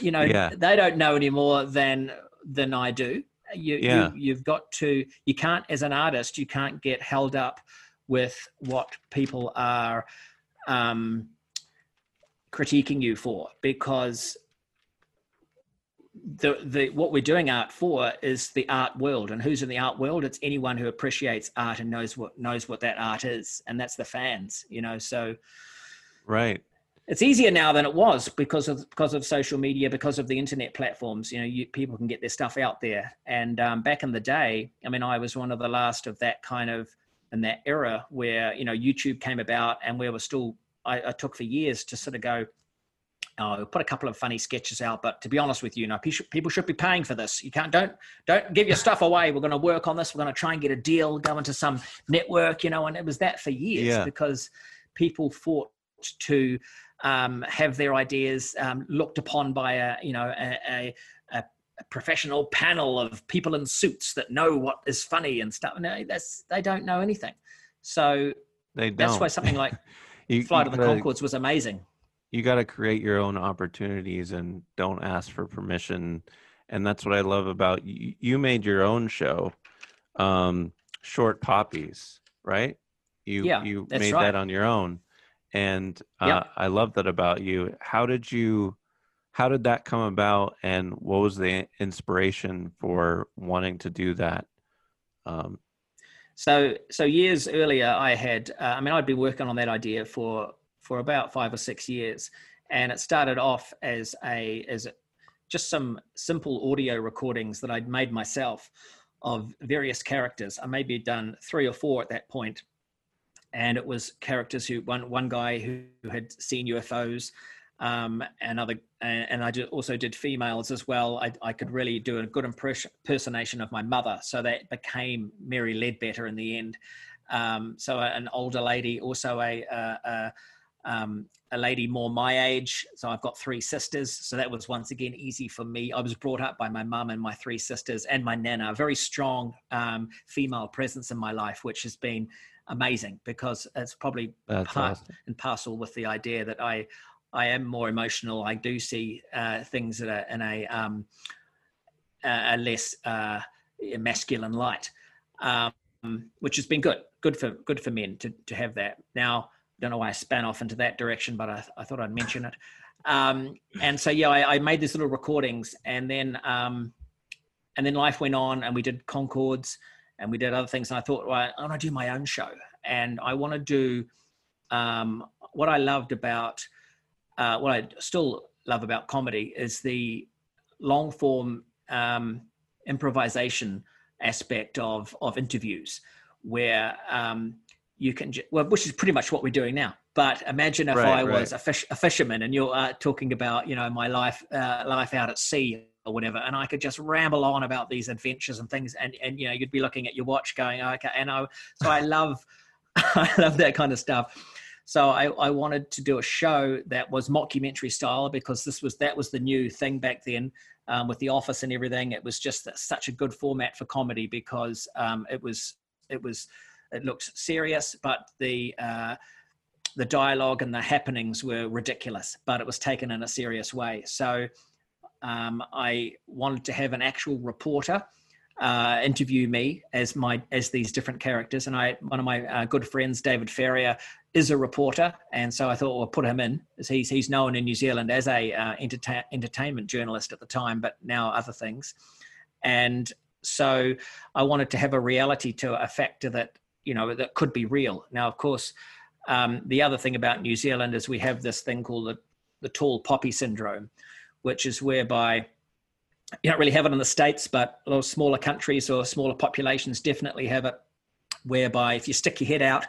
[SPEAKER 2] you (laughs) know
[SPEAKER 1] Yeah.
[SPEAKER 2] they don't know any more than than i do you,
[SPEAKER 1] Yeah.
[SPEAKER 2] you you've got to you can't as an artist you can't get held up with what people are um, critiquing you for because the the what we're doing art for is the art world and who's in the art world? It's anyone who appreciates art and knows what knows what that art is and that's the fans you know so
[SPEAKER 1] right.
[SPEAKER 2] it's easier now than it was because of because of social media because of the internet platforms. You know you, people can get their stuff out there. And um, back in the day i mean i was one of the last of that kind of in that era where you know youtube came about and we were still I, I took for years to sort of go oh, put a couple of funny sketches out. But to be honest with you, you know, people should be paying for this. You can't don't don't give your stuff away. We're going to work on this. We're going to try and get a deal, go into some network, you know. And it was that for years yeah. because people fought to um, have their ideas um, looked upon by a you know a, a, a, professional panel of people in suits that know what is funny and stuff. No, that's they don't know anything. So
[SPEAKER 1] they don't.
[SPEAKER 2] that's why something like (laughs) you, Flight you of the Conchords was amazing
[SPEAKER 1] you got to create your own opportunities and don't ask for permission and that's what i love about you you made your own show um short poppies right you
[SPEAKER 2] yeah,
[SPEAKER 1] you made right. that on your own and uh, yep. i love that about you how did you how did that come about and what was the inspiration for wanting to do that um,
[SPEAKER 2] so so years earlier i had uh, i mean i'd been working on that idea for for about five or six years, and it started off as a as just some simple audio recordings that I'd made myself of various characters. I maybe had done three or four at that point, and it was characters who one one guy who, had seen UFOs, um, and other and, I also did females as well. I, I could really do a good impersonation of my mother, so that became Mary Ledbetter in the end. Um, so an older lady, also a, a um, a lady more my age. So I've got three sisters. So that was once again easy for me. I was brought up by my mum and my three sisters and my nana, a very strong um, female presence in my life, which has been amazing because it's probably That's part awesome. and parcel with the idea that I I am more emotional. I do see uh, things that are in a um, a less uh, masculine light, um, which has been good. Good for good for men to to have that. Now don't know why I span off into that direction, but I, I thought I'd mention it. Um, and so yeah, I, I, made these little recordings, and then um, and then life went on, and we did Conchords, and we did other things. And I thought, well, I want to do my own show, and I want to do um, what I loved about uh, what I still love about comedy is the long form um, improvisation aspect of of interviews, where um, you can well which is pretty much what we're doing now. But imagine if right, i was a fish a fisherman and you're uh, talking about you know my life uh, life out at sea or whatever and i could just ramble on about these adventures and things and and you know you'd be looking at your watch going oh, okay and i so i love (laughs) i love that kind of stuff. So I, I wanted to do a show that was mockumentary style because this was that was the new thing back then um, with the office and everything. It was just such a good format for comedy because um, it was it was it looked serious, but the uh, the dialogue and the happenings were ridiculous, but it was taken in a serious way. So um, I wanted to have an actual reporter uh, interview me as my as these different characters, and I one of my uh, good friends, David Farrier, is a reporter, and so I thought we'll put him in. As he's he's known in New Zealand as a uh, enterta- entertainment journalist at the time, but now other things, and so I wanted to have a reality to a factor that you know that could be real. Now, of course, um, the other thing about New Zealand is we have this thing called the the tall poppy syndrome, which is whereby you don't really have it in the states, but a lot of smaller countries or smaller populations definitely have it. Whereby if you stick your head out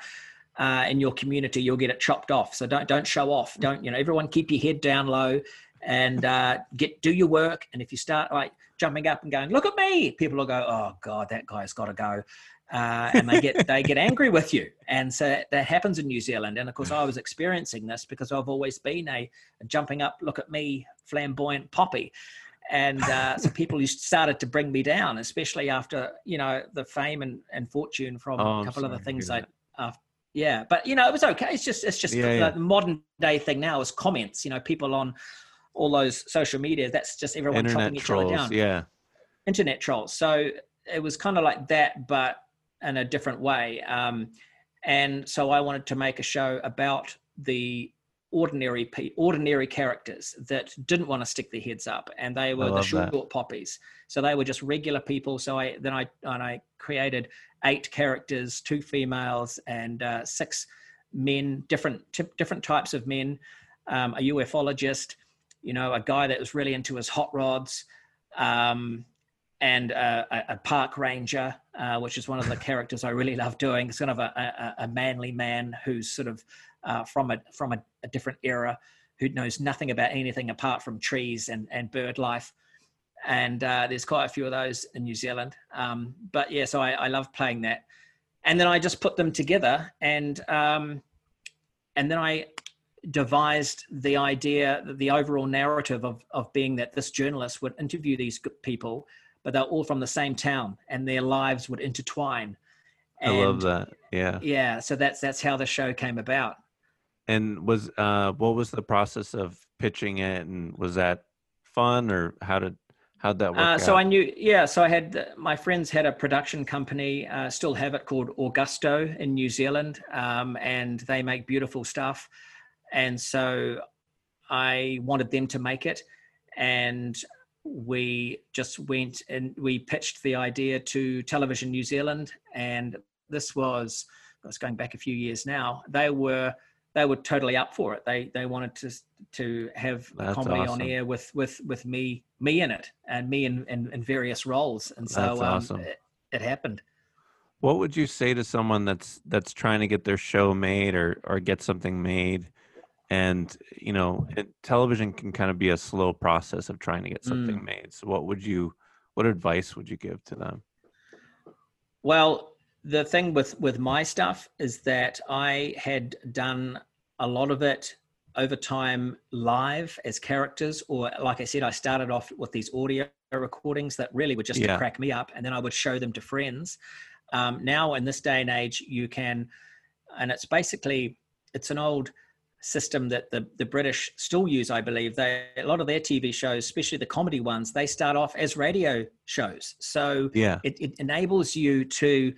[SPEAKER 2] uh, in your community, you'll get it chopped off. So don't don't show off. Don't you know? Everyone keep your head down low and uh, get do your work. And if you start like jumping up and going, "Look at me," people will go, "Oh God, that guy's got to go." Uh, and they get they get angry with you, and so that happens in New Zealand. And of course, I was experiencing this because I've always been a, a jumping up, look at me, flamboyant poppy, and uh, so people started to bring me down, especially after you know the fame and, and fortune from oh, a couple of the things I. Uh, yeah, but you know it was okay. It's just it's just yeah, the, yeah. the modern day thing now is comments. You know, people on all those social media. That's just everyone Internet chopping
[SPEAKER 1] trolls,
[SPEAKER 2] each other down.
[SPEAKER 1] Yeah,
[SPEAKER 2] internet trolls. So it was kind of like that, but in a different way. Um, and so I wanted to make a show about the ordinary pe- ordinary characters that didn't want to stick their heads up, and they were the short that. poppies. So they were just regular people. So I then I and I created eight characters, two females and uh, six men, different t- different types of men. Um, a ufologist, you know, a guy that was really into his hot rods. Um, and a, a, park ranger, uh, which is one of the (laughs) characters I really love doing. It's kind of a, a, a manly man who's sort of uh, from a from a, a, different era, who knows nothing about anything apart from trees and and bird life. And uh, there's quite a few of those in New Zealand. Um, but yeah, so I, I, love playing that. And then I just put them together, and um, and then I devised the idea, the overall narrative of of being that this journalist would interview these people but they're all from the same town and their lives would intertwine.
[SPEAKER 1] And, I love that. Yeah.
[SPEAKER 2] Yeah. So that's that's how the show came about.
[SPEAKER 1] And was uh what was the process of pitching it and was that fun or how did how'd that work? Uh,
[SPEAKER 2] so I knew yeah, so I had my friends had a production company, uh, still have it called Augusto in New Zealand. Um, and they make beautiful stuff. And so I wanted them to make it. And we just went and we pitched the idea to Television New Zealand, and this was was going back a few years now. They were they were totally up for it. They they wanted to to have That's comedy awesome. on air with with with me me in it and me in in, in various roles, and so um, awesome. it, it happened.
[SPEAKER 1] What would you say to someone that's that's trying to get their show made or or get something made and you know it, television can kind of be a slow process of trying to get something mm. made so what would you what advice would you give to them
[SPEAKER 2] well the thing with with my stuff is that i had done a lot of it over time live as characters or like i said i started off with these audio recordings that really were just yeah. to crack me up and then i would show them to friends um, now in this day and age you can and it's basically it's an old system that the, the British still use, I believe. They a lot of their TV shows, especially the comedy ones, they start off as radio shows. So
[SPEAKER 1] yeah,
[SPEAKER 2] it, it enables you to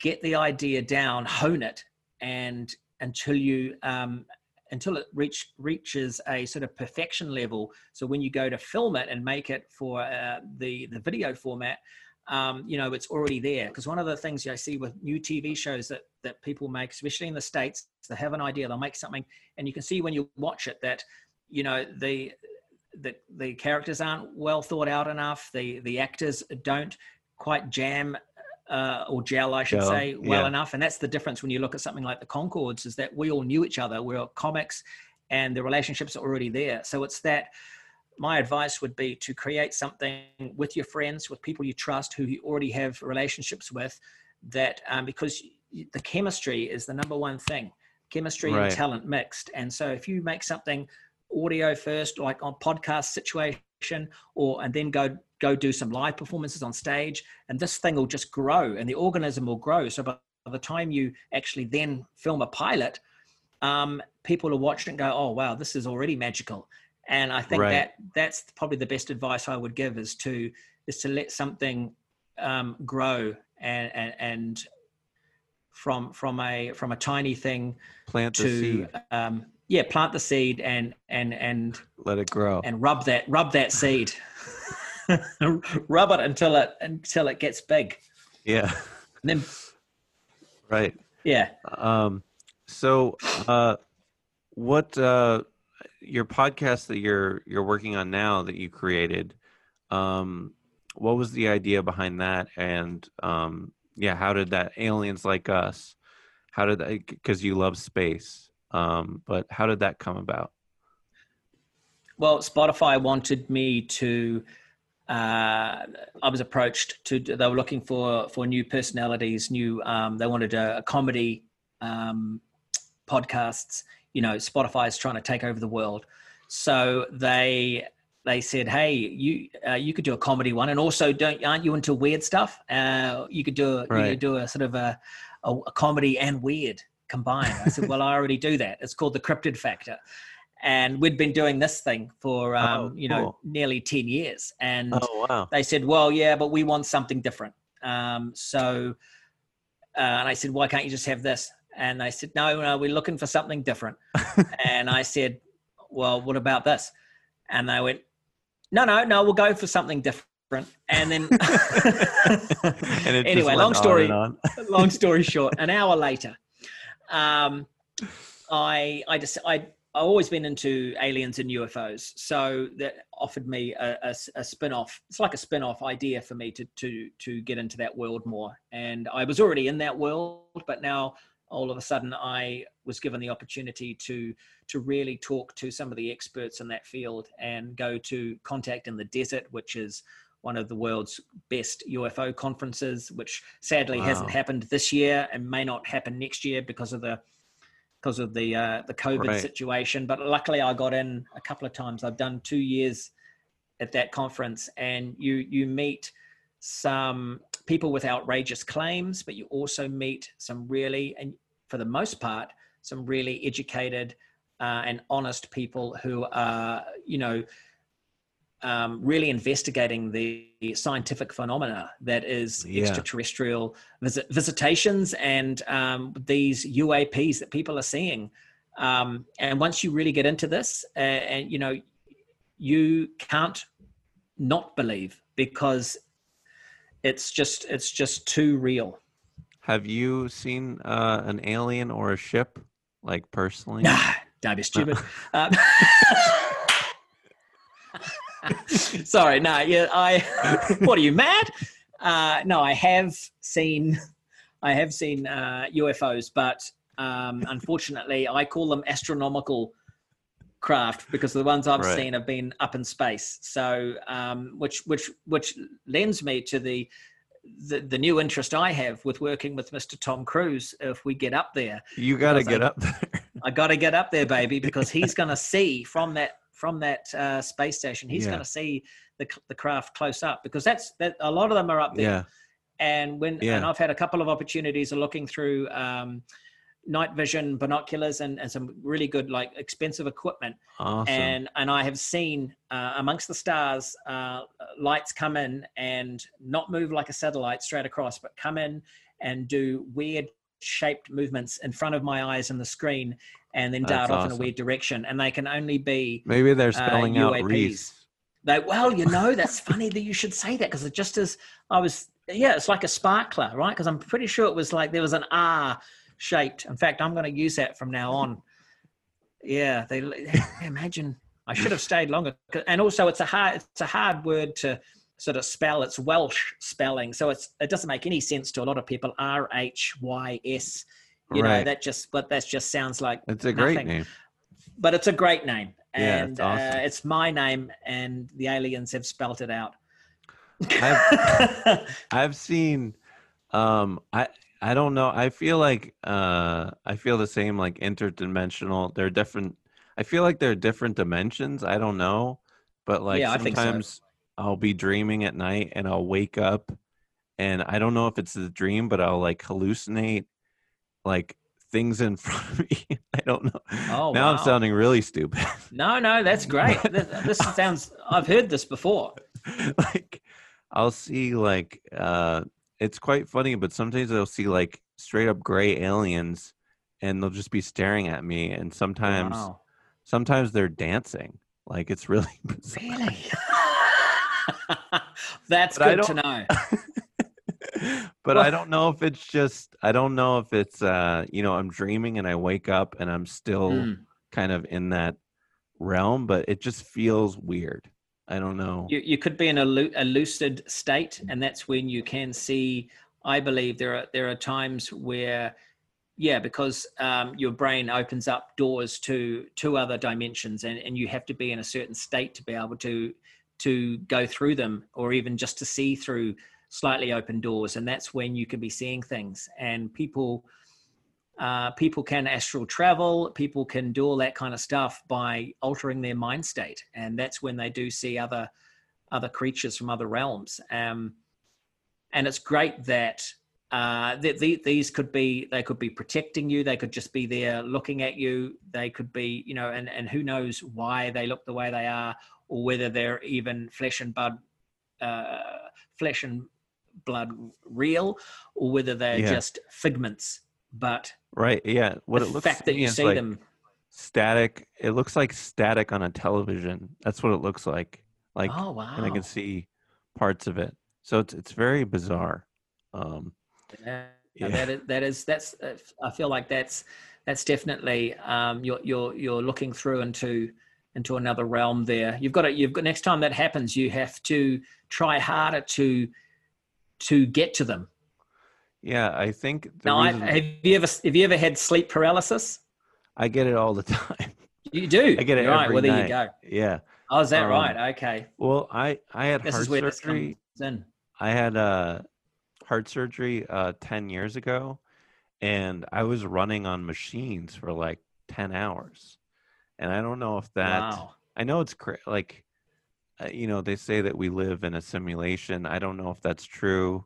[SPEAKER 2] get the idea down, hone it, and until you um, until it reach reaches a sort of perfection level. So when you go to film it and make it for uh, the the video format, um, you know, it's already there. Because one of the things I see with new TV shows that that people make, especially in the states, they have an idea, they'll make something, and you can see when you watch it that, you know, the the the characters aren't well thought out enough. The the actors don't quite jam uh, or gel, I should gel, say, well yeah. enough. And that's the difference when you look at something like the Conchords, is that we all knew each other. We we're comics, and the relationships are already there. So it's that my advice would be to create something with your friends, with people you trust, who you already have relationships with, that um, because the chemistry is the number one thing chemistry right. and talent mixed. And so if you make something audio first, like on podcast situation, or and then go go do some live performances on stage, and this thing will just grow and the organism will grow. So by the time you actually then film a pilot, um, people will watch it and go, "Oh wow, this is already magical." And i think right. that that's probably the best advice i would give is to is to let something um, grow and, and, and from from a from a tiny thing
[SPEAKER 1] plant to, the seed.
[SPEAKER 2] um, yeah plant the seed and and and
[SPEAKER 1] let it grow.
[SPEAKER 2] and rub that rub that seed. (laughs) Rub it until it until it gets big.
[SPEAKER 1] Yeah.
[SPEAKER 2] And then
[SPEAKER 1] right.
[SPEAKER 2] Yeah.
[SPEAKER 1] Um so uh what uh your podcast that you're you're working on now that you created um what was the idea behind that and um yeah how did that aliens like us how did that because you love space um but how did that come about
[SPEAKER 2] well spotify wanted me to uh, I was approached to. They were looking for for new personalities, new. Um, they wanted a, a comedy um, podcasts, you know Spotify is trying to take over the world. So they they said, "Hey, you uh, you could do a comedy one, and also don't aren't you into weird stuff? Uh, you could do a, right. you could do a sort of a, a, a comedy and weird combined." I said, "Well, I already do that. It's called the Cryptid Factor." And we'd been doing this thing for oh, um, oh, you know cool. nearly ten years, and
[SPEAKER 1] oh, wow.
[SPEAKER 2] they said, "Well, yeah, but we want something different." Um, so, uh, and I said, "Why can't you just have this?" And they said, no, no, we're looking for something different. (laughs) and I said, well, what about this? And they went, no, no, no, we'll go for something different. And then, (laughs)
[SPEAKER 1] And
[SPEAKER 2] anyway, long story, (laughs) long story short, an hour later, um, I I just I I've always been into aliens and UFOs, so that offered me a, a, a spin-off. It's like a spin-off idea for me to to to get into that world more. And I was already in that world, but now all of a sudden I was given the opportunity to to really talk to some of the experts in that field and go to Contact in the Desert, which is one of the world's best UFO conferences, which sadly hasn't happened this year and may not happen next year because of the because of the uh, the COVID
[SPEAKER 1] Right.
[SPEAKER 2] situation. But luckily, I got in a couple of times. I've done two years at that conference, and you you meet some people with outrageous claims, but you also meet some really, and for the most part, some really educated uh, and honest people who are, you know, um, really investigating the scientific phenomena that is
[SPEAKER 1] Yeah.
[SPEAKER 2] extraterrestrial visit, visitations and um, these UAPs that people are seeing. Um, and once you really get into this, uh, and you know, you can't not believe because it's just it's just too real.
[SPEAKER 1] Have you seen uh, an alien or a ship, like personally?
[SPEAKER 2] Nah, don't be stupid. (laughs) um, (laughs) sorry, no, yeah, I. (laughs) what are you mad? Uh, no, I have seen, I have seen uh, UFOs, but um, unfortunately, I call them astronomical craft because the ones I've
[SPEAKER 1] Right.
[SPEAKER 2] seen have been up in space. So, um, which which which lends me to the, the the new interest I have with working with Mr. Tom Cruise. If we get up there,
[SPEAKER 1] You got to get
[SPEAKER 2] I-
[SPEAKER 1] up there. (laughs)
[SPEAKER 2] I got to get up there, baby, because he's going (laughs) to see from that from that uh, space station. He's
[SPEAKER 1] Yeah.
[SPEAKER 2] going to see the the craft close up because that's that. A lot of them are up there,
[SPEAKER 1] yeah.
[SPEAKER 2] and when and I've had a couple of opportunities of looking through um, night vision binoculars and, and some really good like expensive equipment
[SPEAKER 1] Awesome.
[SPEAKER 2] and and I have seen uh, amongst the stars uh, lights come in and not move like a satellite straight across, but come in and do weird shaped movements in front of my eyes on the screen, and then dart
[SPEAKER 1] That's
[SPEAKER 2] off in a weird direction. And they can only be
[SPEAKER 1] Maybe they're
[SPEAKER 2] uh,
[SPEAKER 1] spelling out
[SPEAKER 2] UAPs.
[SPEAKER 1] Rhys.
[SPEAKER 2] they. Well, you know, that's funny that you should say that because it just as I was. Yeah, it's like a sparkler, right? Because I'm pretty sure it was like there was an R shaped. In fact, I'm going to use that from now on. Yeah, they (laughs) imagine. I should have stayed longer, and also it's a hard it's a hard word to sort of spell. It's Welsh spelling, so it's it doesn't make any sense to a lot of people. R H Y S. You know that just but that just sounds like
[SPEAKER 1] It's a great
[SPEAKER 2] nothing.
[SPEAKER 1] name.
[SPEAKER 2] but it's a great name,
[SPEAKER 1] Yeah,
[SPEAKER 2] and
[SPEAKER 1] it's awesome.
[SPEAKER 2] uh, it's my name, and the aliens have spelt it out.
[SPEAKER 1] I've (laughs) seen um I I don't know. I feel like uh I feel the same like interdimensional. They're different I feel like they're different dimensions. I don't know. But like
[SPEAKER 2] Yeah, think so.
[SPEAKER 1] sometimes I'll be dreaming at night and I'll wake up and I don't know if it's a dream, but I'll like hallucinate like things in (laughs) front of me. I don't know.
[SPEAKER 2] Oh,
[SPEAKER 1] now
[SPEAKER 2] wow.
[SPEAKER 1] I'm sounding really stupid. (laughs)
[SPEAKER 2] no, no, that's great. this, this (laughs) sounds. I've heard this before.
[SPEAKER 1] like I'll see like uh it's quite funny, but sometimes I'll see like straight up gray aliens and they'll just be staring at me and sometimes
[SPEAKER 2] Wow.
[SPEAKER 1] sometimes they're dancing. Like it's (laughs) really bizarre.
[SPEAKER 2] Really? (laughs) That's
[SPEAKER 1] But
[SPEAKER 2] good to know. (laughs)
[SPEAKER 1] but
[SPEAKER 2] Well-
[SPEAKER 1] I don't know if it's just I don't know if it's uh you know I'm dreaming and I wake up and I'm still
[SPEAKER 2] Mm.
[SPEAKER 1] kind of in that realm, but it just feels weird. I don't know.
[SPEAKER 2] You, you could be in a, lu- a lucid state, and that's when you can see. I believe there are there are times where, yeah, because um, your brain opens up doors to to other dimensions, and, and you have to be in a certain state to be able to to go through them, or even just to see through slightly open doors, and that's when you can be seeing things. And people uh, people can astral travel people can do all that kind of stuff by altering their mind state and that's when they do see other other creatures from other realms um, and it's great that uh, that the, these could be they could be protecting you they could just be there looking at you they could be you know and and who knows why they look the way they are or whether they're even flesh and blood uh, flesh and blood real or whether they're
[SPEAKER 1] Yeah.
[SPEAKER 2] just figments but
[SPEAKER 1] Right. Yeah. What
[SPEAKER 2] the
[SPEAKER 1] it looks
[SPEAKER 2] fact that you see
[SPEAKER 1] like
[SPEAKER 2] them,
[SPEAKER 1] static. It looks like static on a television. That's what it looks like. Like,
[SPEAKER 2] oh wow,
[SPEAKER 1] and I can see parts of it. So it's it's very bizarre. Um,
[SPEAKER 2] Yeah,
[SPEAKER 1] Yeah.
[SPEAKER 2] that is, that is that's. uh, I feel like that's that's definitely um, you're you're you're looking through into into another realm there. You've got to you've got next time that happens, you have to try harder to to get to them.
[SPEAKER 1] Yeah. I think the
[SPEAKER 2] Now, I, have you ever have you ever had sleep paralysis?
[SPEAKER 1] I get it all the (laughs) time.
[SPEAKER 2] You do.
[SPEAKER 1] I get it
[SPEAKER 2] right. Well, there
[SPEAKER 1] night.
[SPEAKER 2] you go.
[SPEAKER 1] yeah.
[SPEAKER 2] Oh, is that
[SPEAKER 1] Um,
[SPEAKER 2] right? Okay.
[SPEAKER 1] Well, I I had
[SPEAKER 2] This
[SPEAKER 1] heart
[SPEAKER 2] is where this
[SPEAKER 1] surgery. I had uh, heart surgery uh, 10 years ago, and I was running on machines for like 10 hours. And I don't know if that,
[SPEAKER 2] wow.
[SPEAKER 1] I know it's cra- like, uh, you know, they say that we live in a simulation. I don't know if that's true.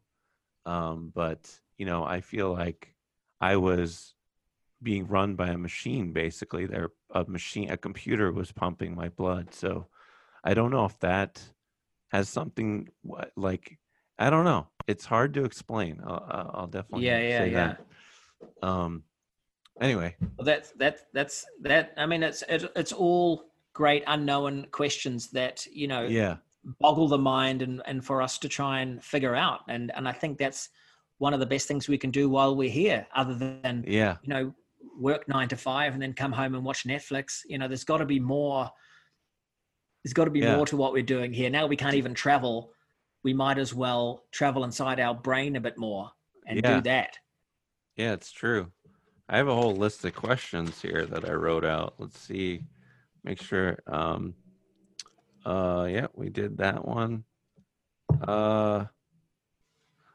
[SPEAKER 1] Um, but, you know, I feel like I was being run by a machine basically. There, a machine, a computer was pumping my blood. So I don't know if that has something like I don't know. It's hard to explain. I'll, I'll definitely
[SPEAKER 2] Yeah, yeah,
[SPEAKER 1] say
[SPEAKER 2] yeah.
[SPEAKER 1] that. Um. Anyway,
[SPEAKER 2] Well, that's that that's that. I mean, it's it's all great unknown questions that you know
[SPEAKER 1] yeah,
[SPEAKER 2] boggle the mind and and for us to try and figure out. And and I think that's one of the best things we can do while we're here, other than
[SPEAKER 1] yeah,
[SPEAKER 2] you know work nine to five and then come home and watch Netflix. You know, there's got to be more. There's got to be
[SPEAKER 1] Yeah.
[SPEAKER 2] more to what we're doing here. Now we can't even travel. We might as well travel inside our brain a bit more and
[SPEAKER 1] Yeah.
[SPEAKER 2] do that.
[SPEAKER 1] yeah. It's true. I have a whole list of questions here that I wrote out. Let's see. Make sure. Um. Uh. Yeah, we did that one. Uh.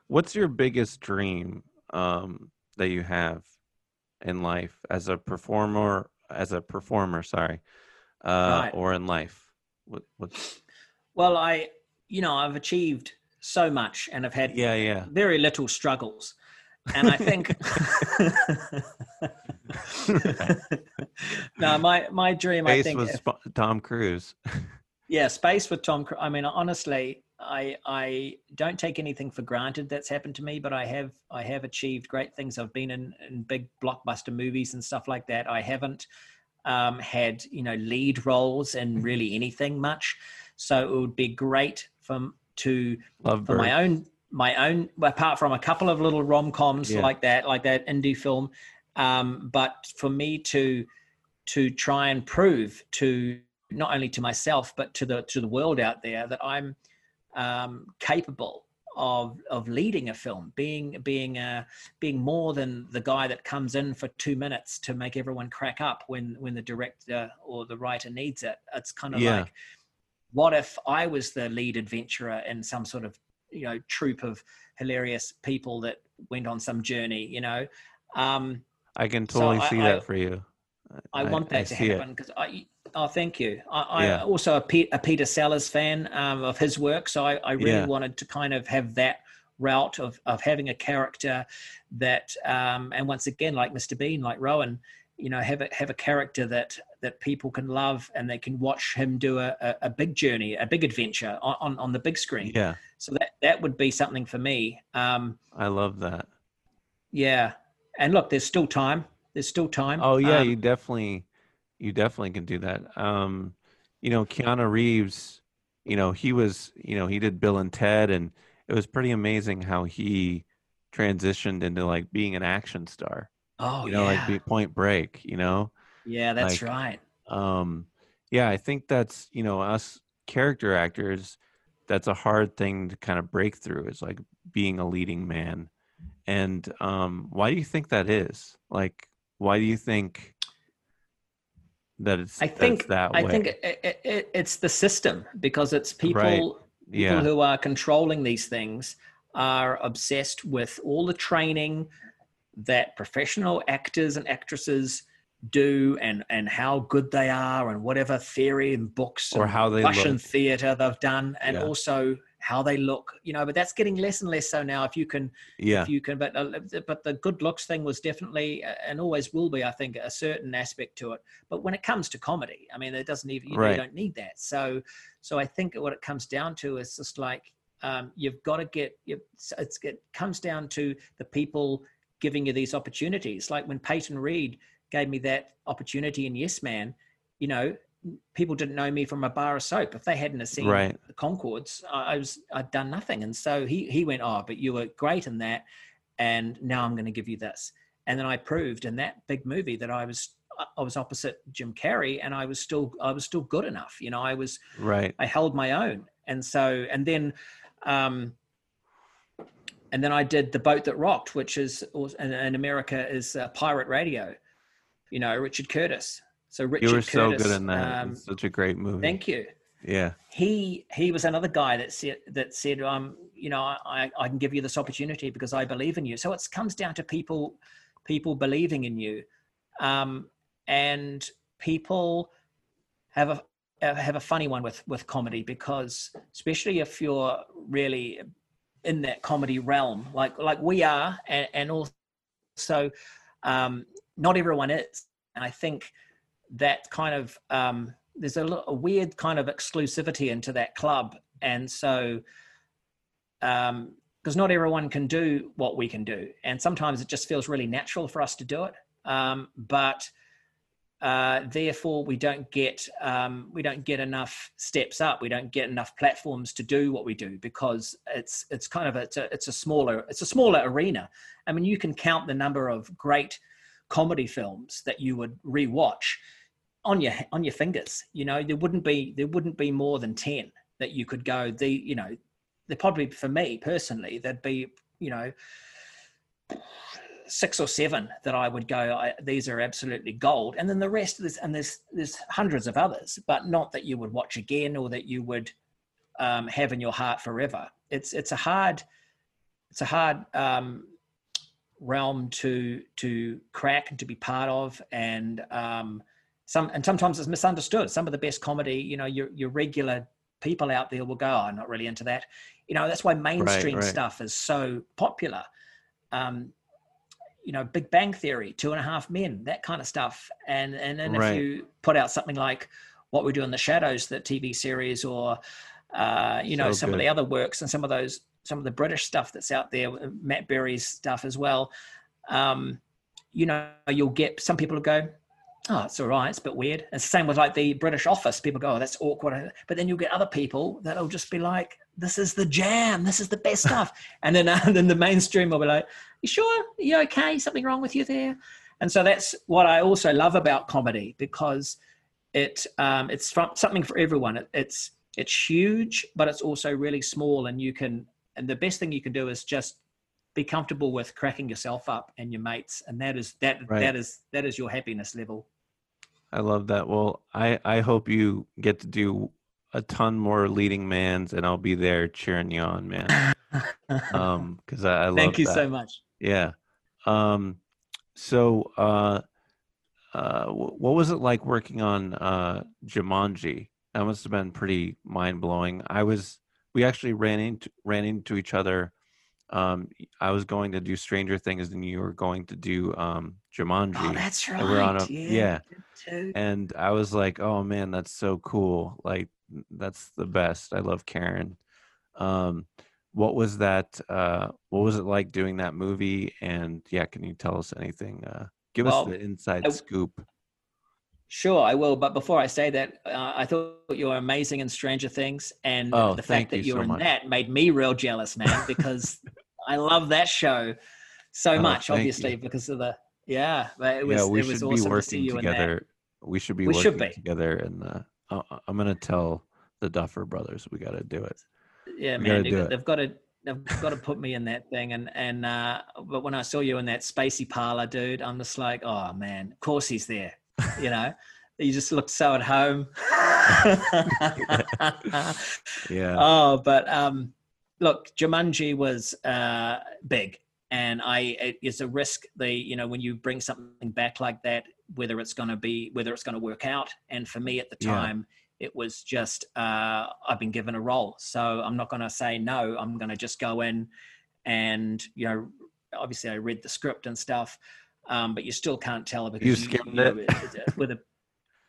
[SPEAKER 1] What's your biggest dream um, that you have in life as a performer? As a performer, sorry, uh,
[SPEAKER 2] Right.
[SPEAKER 1] or in life? What? What's?
[SPEAKER 2] Well, I, you know, I've achieved so much and I've had
[SPEAKER 1] Yeah, yeah.
[SPEAKER 2] very little struggles. And I think (laughs) (laughs) no, my my dream, I
[SPEAKER 1] Space
[SPEAKER 2] think,
[SPEAKER 1] was Sp- Tom Cruise. (laughs)
[SPEAKER 2] yeah, space with Tom. Cru- I mean, honestly, I I don't take anything for granted that's happened to me, but I have I have achieved great things. I've been in in big blockbuster movies and stuff like that. I haven't um, had you know lead roles in really anything much, so it would be great from to for
[SPEAKER 1] Lovebird.
[SPEAKER 2] my own my own apart from a couple of little rom-coms
[SPEAKER 1] Yeah.
[SPEAKER 2] like that like that indie film um but for me to to try and prove to not only to myself but to the to the world out there that i'm um capable of of leading a film being being uh being more than the guy that comes in for two minutes to make everyone crack up when when the director or the writer needs it it's kind of
[SPEAKER 1] Yeah.
[SPEAKER 2] like what if I was the lead adventurer in some sort of you know troop of hilarious people that went on some journey? You know, um,
[SPEAKER 1] I can totally
[SPEAKER 2] I-
[SPEAKER 1] see
[SPEAKER 2] I-
[SPEAKER 1] that for you.
[SPEAKER 2] I, want that to happen because I. Oh, thank you. I,
[SPEAKER 1] Yeah.
[SPEAKER 2] I also a, Pe- a Peter Sellers fan um, of his work, so I, I really
[SPEAKER 1] Yeah.
[SPEAKER 2] wanted to kind of have that route of of having a character that, um, and once again, like Mr. Bean, like Rowan, you know, have a have a character that that people can love and they can watch him do a, a, a big journey, a big adventure on, on, on the big screen.
[SPEAKER 1] Yeah,
[SPEAKER 2] So that that would be something for me. Um,
[SPEAKER 1] I love that.
[SPEAKER 2] yeah, and look, there's still time. There's still time.
[SPEAKER 1] Oh yeah,
[SPEAKER 2] Um,
[SPEAKER 1] you definitely, you definitely can do that. Um, you know, Keanu Reeves. You know, he was. You know, he did Bill and Ted, and it was pretty amazing how he transitioned into like being an action star.
[SPEAKER 2] oh
[SPEAKER 1] you know,
[SPEAKER 2] yeah,
[SPEAKER 1] like be Point Break. You know,
[SPEAKER 2] yeah, that's
[SPEAKER 1] like,
[SPEAKER 2] right.
[SPEAKER 1] um yeah i think that's you know us character actors that's a hard thing to kind of break through is like being a leading man and um why do you think that is like why do you think that it's
[SPEAKER 2] I think
[SPEAKER 1] that
[SPEAKER 2] I think it, it, it, it's the system because it's people
[SPEAKER 1] Right.
[SPEAKER 2] people
[SPEAKER 1] yeah
[SPEAKER 2] who are controlling these things are obsessed with all the training that professional actors and actresses do and and how good they are and whatever theory and books
[SPEAKER 1] or how they
[SPEAKER 2] Russian
[SPEAKER 1] look
[SPEAKER 2] theater they've done and
[SPEAKER 1] Yeah.
[SPEAKER 2] also how they look you know but that's getting less and less so now if you can
[SPEAKER 1] yeah.
[SPEAKER 2] if you can but uh, but the good looks thing was definitely uh, and always will be i think a certain aspect to it. But when it comes to comedy i mean it doesn't even you, know, you don't need that. So so i think what it comes down to is just like um, you've got to get it comes down to the people giving you these opportunities. Like when Peyton Reed gave me that opportunity in Yes Man, you know, people didn't know me from a bar of soap. If they hadn't seen
[SPEAKER 1] Right.
[SPEAKER 2] the Conchords, I was I'd done nothing. And so he he went, oh, but you were great in that, and now I'm going to give you this. And then I proved in that big movie that I was I was opposite Jim Carrey, and I was still I was still good enough. You know, I was
[SPEAKER 1] Right.
[SPEAKER 2] I held my own. And so, and then, um, and then I did the boat that rocked, which is in, in America is uh, pirate radio. You know, Richard Curtis. So Richard
[SPEAKER 1] You were so
[SPEAKER 2] Curtis,
[SPEAKER 1] good in that.
[SPEAKER 2] Um,
[SPEAKER 1] such a great movie.
[SPEAKER 2] thank you.
[SPEAKER 1] Yeah.
[SPEAKER 2] He he was another guy that said that said um you know I I can give you this opportunity because I believe in you. So it comes down to people people believing in you, um, and people have a have a funny one with with comedy because especially if you're really in that comedy realm like like we are and, and also um not everyone is and i think that kind of um there's a, a weird kind of exclusivity into that club. And so um because not everyone can do what we can do. And sometimes it just feels really natural for us to do it. Um but uh, therefore we don't get um, we don't get enough steps up. We don't get enough platforms to do what we do because it's it's kind of a, it's a it's a smaller it's a smaller arena. I mean you can count the number of great comedy films that you would rewatch on your on your fingers you know there wouldn't be there wouldn't be more than 10 that you could go the you know they probably for me personally there'd be you know six or seven that I would go. I, these are absolutely gold, and then the rest of this, and there's there's hundreds of others, but not that you would watch again or that you would um, have in your heart forever. It's it's a hard it's a hard um, realm to to crack and to be part of, and um, some and sometimes it's misunderstood. Some of the best comedy, you know, your your regular people out there will go, oh, I'm not really into that. You know, that's why mainstream
[SPEAKER 1] right.
[SPEAKER 2] stuff is so popular. Um, you know, Big Bang Theory, Two and a Half Men, that kind of stuff. And and then
[SPEAKER 1] Right.
[SPEAKER 2] if you put out something like What We Do in the Shadows, the TV series, or uh, you know,
[SPEAKER 1] So
[SPEAKER 2] some of the other works and some of those, some of the British stuff that's out there, Matt Berry's stuff as well. Um, you know, you'll get some people will go, oh, it's all right, it's a bit weird. It's the same with like the British Office. People go, oh, that's awkward. But then you'll get other people that'll just be like, this is the jam. This is the best (laughs) stuff. and then, uh, (laughs) then the mainstream will be like, you sure? you okay? Something wrong with you there? And so that's what I also love about comedy because it um, it's from, something for everyone. It, it's it's huge, but it's also really small, and you can. And the best thing you can do is just be comfortable with cracking yourself up and your mates, and that is that
[SPEAKER 1] Right.
[SPEAKER 2] that is that is your happiness level.
[SPEAKER 1] I love that. Well, I I hope you get to do a ton more leading mans, and I'll be there cheering you on, man. Um, (laughs) because I, I love
[SPEAKER 2] Thank you
[SPEAKER 1] that.
[SPEAKER 2] so much.
[SPEAKER 1] Yeah. Um, so, uh, uh, what was it like working on uh, Jumanji? That must have been pretty mind blowing. I was, we actually ran into ran into each other. Um, I was going to do Stranger Things, and you were going to do um, Jumanji.
[SPEAKER 2] Oh, that's right.
[SPEAKER 1] And we're on a-
[SPEAKER 2] yeah.
[SPEAKER 1] yeah. and I was like, "Oh man, that's so cool! Like, that's the best. I love Karen." Um, what was that? Uh, what was it like doing that movie? And yeah, can you tell us anything? Uh, give
[SPEAKER 2] Well,
[SPEAKER 1] us the inside
[SPEAKER 2] I-
[SPEAKER 1] scoop.
[SPEAKER 2] Sure, I will. But before I say that, uh, I thought you were amazing in Stranger Things, and
[SPEAKER 1] Oh,
[SPEAKER 2] the fact that
[SPEAKER 1] you
[SPEAKER 2] you
[SPEAKER 1] so
[SPEAKER 2] were in
[SPEAKER 1] much.
[SPEAKER 2] that made me real jealous, man. Because I love that show so
[SPEAKER 1] Oh,
[SPEAKER 2] much, obviously,
[SPEAKER 1] you.
[SPEAKER 2] because of the yeah. But it was
[SPEAKER 1] yeah, we
[SPEAKER 2] it was
[SPEAKER 1] should
[SPEAKER 2] awesome
[SPEAKER 1] be
[SPEAKER 2] to see
[SPEAKER 1] working
[SPEAKER 2] you in that.
[SPEAKER 1] together. We should be
[SPEAKER 2] We
[SPEAKER 1] working
[SPEAKER 2] should be.
[SPEAKER 1] together, and uh, I- I'm gonna tell the Duffer Brothers we got to do it.
[SPEAKER 2] Yeah,
[SPEAKER 1] We
[SPEAKER 2] man,
[SPEAKER 1] do it.
[SPEAKER 2] they've got to they've got to put me in that thing. And and uh, but when I saw you in that spacey parlor, dude, I'm just like, oh man, of course he's there. You know, you just look so at home. (laughs)
[SPEAKER 1] Yeah,
[SPEAKER 2] Oh, but um, look, Jumanji was uh, big, and I it is a risk. The you know, when you bring something back like that, whether it's going to be, whether it's going to work out. And for me at the
[SPEAKER 1] Yeah.
[SPEAKER 2] time, it was just uh, I've been given a role, so I'm not going to say no. I'm going to just go in, and you know, obviously I read the script and stuff, um, but you still can't tell because
[SPEAKER 1] You skimmed it?
[SPEAKER 2] know, with a.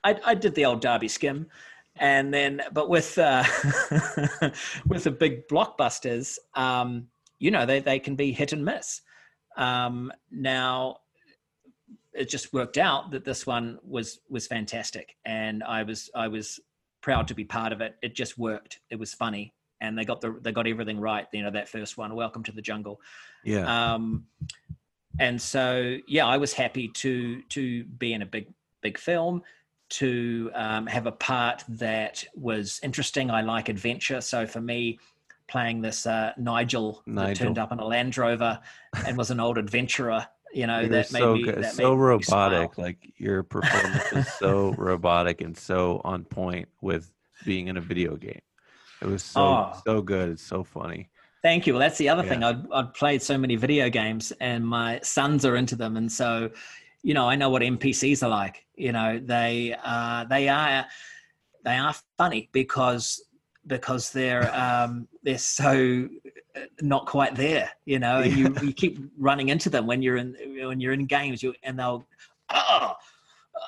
[SPEAKER 2] I, I did the old Darby skim, and then but with uh, (laughs) with the big blockbusters, um, you know they they can be hit and miss. Um, now, it just worked out that this one was was fantastic, and I was I was proud to be part of it. It just worked. It was funny, and they got the they got everything right. You know that first one, Welcome to the Jungle.
[SPEAKER 1] Yeah.
[SPEAKER 2] Um, and so yeah, I was happy to to be in a big big film to um, have a part that was interesting. I like adventure, so for me, playing this uh, Nigel,
[SPEAKER 1] Nigel.
[SPEAKER 2] that turned up in a Land Rover and was an old adventurer, you know,
[SPEAKER 1] You're
[SPEAKER 2] that made
[SPEAKER 1] so
[SPEAKER 2] me
[SPEAKER 1] good.
[SPEAKER 2] that
[SPEAKER 1] so
[SPEAKER 2] made me smile.
[SPEAKER 1] robotic. Like your performance is so robotic and so on point with being in a video game. It was so
[SPEAKER 2] Oh.
[SPEAKER 1] so good. It's so funny.
[SPEAKER 2] Thank you. Well, that's the other
[SPEAKER 1] Yeah.
[SPEAKER 2] thing. I'd, I'd played so many video games, and my sons are into them, and so, you know, I know what NPCs are like. You know, they uh, they are they are funny because because they're um, they're so uh, not quite there. You know, and you you keep running into them when you're in when you're in games, you and they'll oh.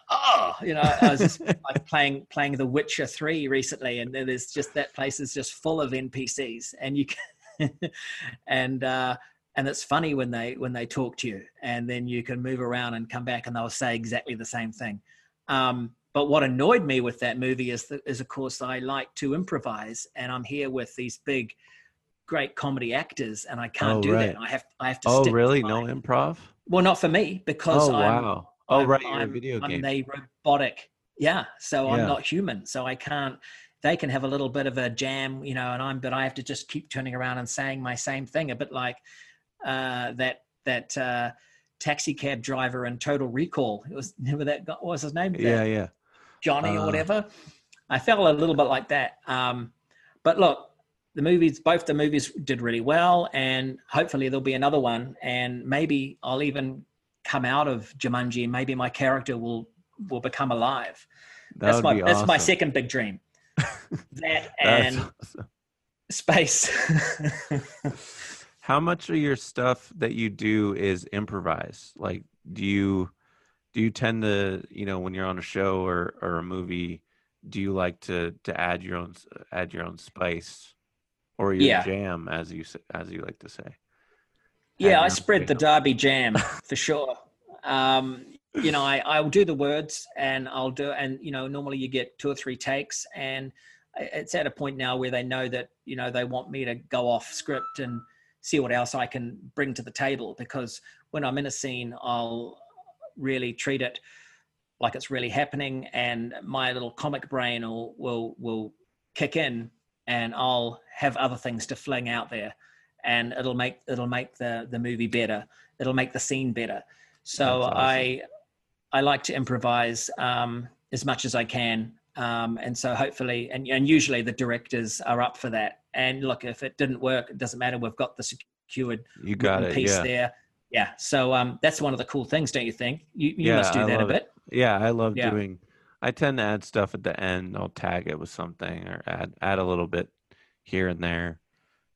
[SPEAKER 2] Oh, you know, I was just (laughs) like playing playing The Witcher Three recently, and there's just that place is just full of NPCs, and you can, (laughs) and uh, and it's funny when they when they talk to you, and then you can move around and come back, and they'll say exactly the same thing. Um, but what annoyed me with that movie is that is of course I like to improvise, and I'm here with these big, great comedy actors, and I can't
[SPEAKER 1] Oh,
[SPEAKER 2] do
[SPEAKER 1] right.
[SPEAKER 2] that. I have I have to.
[SPEAKER 1] Oh, really? No improv?
[SPEAKER 2] Well, not for me because
[SPEAKER 1] Oh,
[SPEAKER 2] I'm
[SPEAKER 1] wow. Oh,
[SPEAKER 2] I'm-
[SPEAKER 1] right. You're a
[SPEAKER 2] I'm-
[SPEAKER 1] video
[SPEAKER 2] I'm
[SPEAKER 1] game.
[SPEAKER 2] the robotic. Yeah. So
[SPEAKER 1] Yeah.
[SPEAKER 2] I'm not human. So I can't. They can have a little bit of a jam, you know, and I'm. But I have to just keep turning around and saying my same thing, a bit like uh, that that uh, taxi cab driver in Total Recall. It was (laughs) remember that what was his name? That
[SPEAKER 1] Yeah, yeah.
[SPEAKER 2] Johnny
[SPEAKER 1] Uh.
[SPEAKER 2] or whatever. I felt a little bit like that. Um, but look, the movies, both the movies did really well, and hopefully there'll be another one, and maybe I'll even come out of Jumanji. and Maybe my character will will become alive.
[SPEAKER 1] That
[SPEAKER 2] that's my that's my second big dream. That (laughs) and
[SPEAKER 1] awesome.
[SPEAKER 2] space. (laughs)
[SPEAKER 1] How much of your stuff that you do is improvise? Like, do you do you tend to, you know, when you're on a show or or a movie, do you like to to add your own add your own spice or your
[SPEAKER 2] Yeah.
[SPEAKER 1] jam, as you as you like to say?
[SPEAKER 2] Yeah, I spread the. Darby jam (laughs) for sure. Um, you know, I, I'll do the words and I'll do, and you know, normally you get two or three takes, and it's at a point now where they know that you know they want me to go off script and see what else I can bring to the table. Because when I'm in a scene, I'll really treat it like it's really happening, and my little comic brain will will will kick in, and I'll have other things to fling out there and it'll make it'll make the the movie better it'll make the scene better so
[SPEAKER 1] awesome.
[SPEAKER 2] i i like to improvise um as much as i can um and so hopefully and, and usually the directors are up for that and look if it didn't work it doesn't matter we've got the secured
[SPEAKER 1] You got it.
[SPEAKER 2] piece
[SPEAKER 1] Yeah.
[SPEAKER 2] there yeah so um that's one of the cool things don't you think you, you
[SPEAKER 1] Yeah,
[SPEAKER 2] must do
[SPEAKER 1] I
[SPEAKER 2] that a
[SPEAKER 1] love it.
[SPEAKER 2] bit
[SPEAKER 1] Yeah, I love
[SPEAKER 2] Yeah.
[SPEAKER 1] doing. I tend to add stuff at the end. I'll tag it with something or add add a little bit here and there.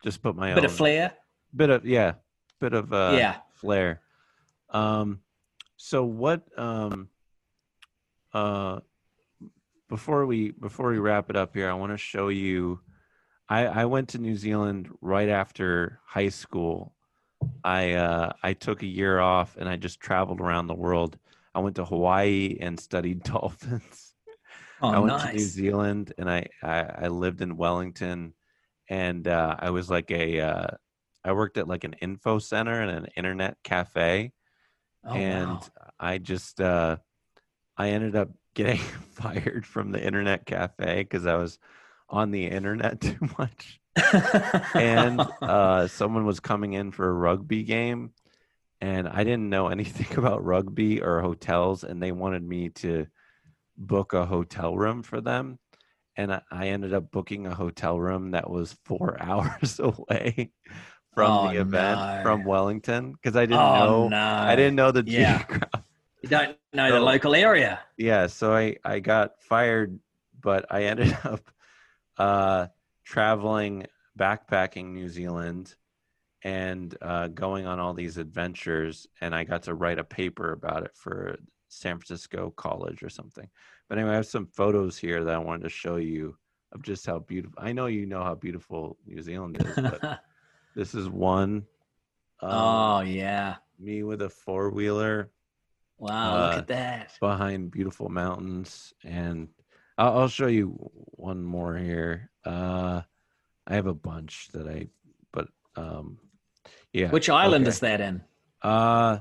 [SPEAKER 1] Just put my
[SPEAKER 2] bit
[SPEAKER 1] own Bit
[SPEAKER 2] of flair
[SPEAKER 1] bit of yeah, bit of uh,
[SPEAKER 2] Yeah.
[SPEAKER 1] flair. Um, so what? Um, uh, before we before we wrap it up here, I want to show you. I I went to New Zealand right after high school. I uh, I took a year off and I just traveled around the world. I went to Hawaii and studied (laughs) dolphins.
[SPEAKER 2] oh
[SPEAKER 1] I went to New Zealand and I, I, I lived in Wellington and uh, I was like a uh, I worked at like an info center and an internet cafe
[SPEAKER 2] oh,
[SPEAKER 1] and
[SPEAKER 2] wow.
[SPEAKER 1] I just uh, I ended up getting (laughs) fired from the internet cafe because I was on the internet (laughs) too much and (laughs) uh, someone was coming in for a rugby game and i didn't know anything about rugby or hotels and they wanted me to book a hotel room for them and i, I ended up booking a hotel room that was four hours away from
[SPEAKER 2] Oh,
[SPEAKER 1] the event
[SPEAKER 2] no.
[SPEAKER 1] from wellington because i didn't
[SPEAKER 2] oh
[SPEAKER 1] know
[SPEAKER 2] no
[SPEAKER 1] i didn't know the
[SPEAKER 2] Yeah.
[SPEAKER 1] geography
[SPEAKER 2] you (laughs) don't know the local area
[SPEAKER 1] yeah so i i got fired but i ended (laughs) up uh traveling backpacking new zealand and uh going on all these adventures and i got to write a paper about it for san francisco college or something but anyway i have some photos here that i wanted to show you of just how beautiful i know you know how beautiful new zealand is but (laughs) this is one um,
[SPEAKER 2] oh yeah
[SPEAKER 1] me with a four wheeler
[SPEAKER 2] Wow,
[SPEAKER 1] Uh,
[SPEAKER 2] look at that.
[SPEAKER 1] behind beautiful mountains, and I'll, I'll show you one more here. Uh, I have a bunch that I, but um, yeah.
[SPEAKER 2] Which island
[SPEAKER 1] okay.
[SPEAKER 2] is that in?
[SPEAKER 1] Uh,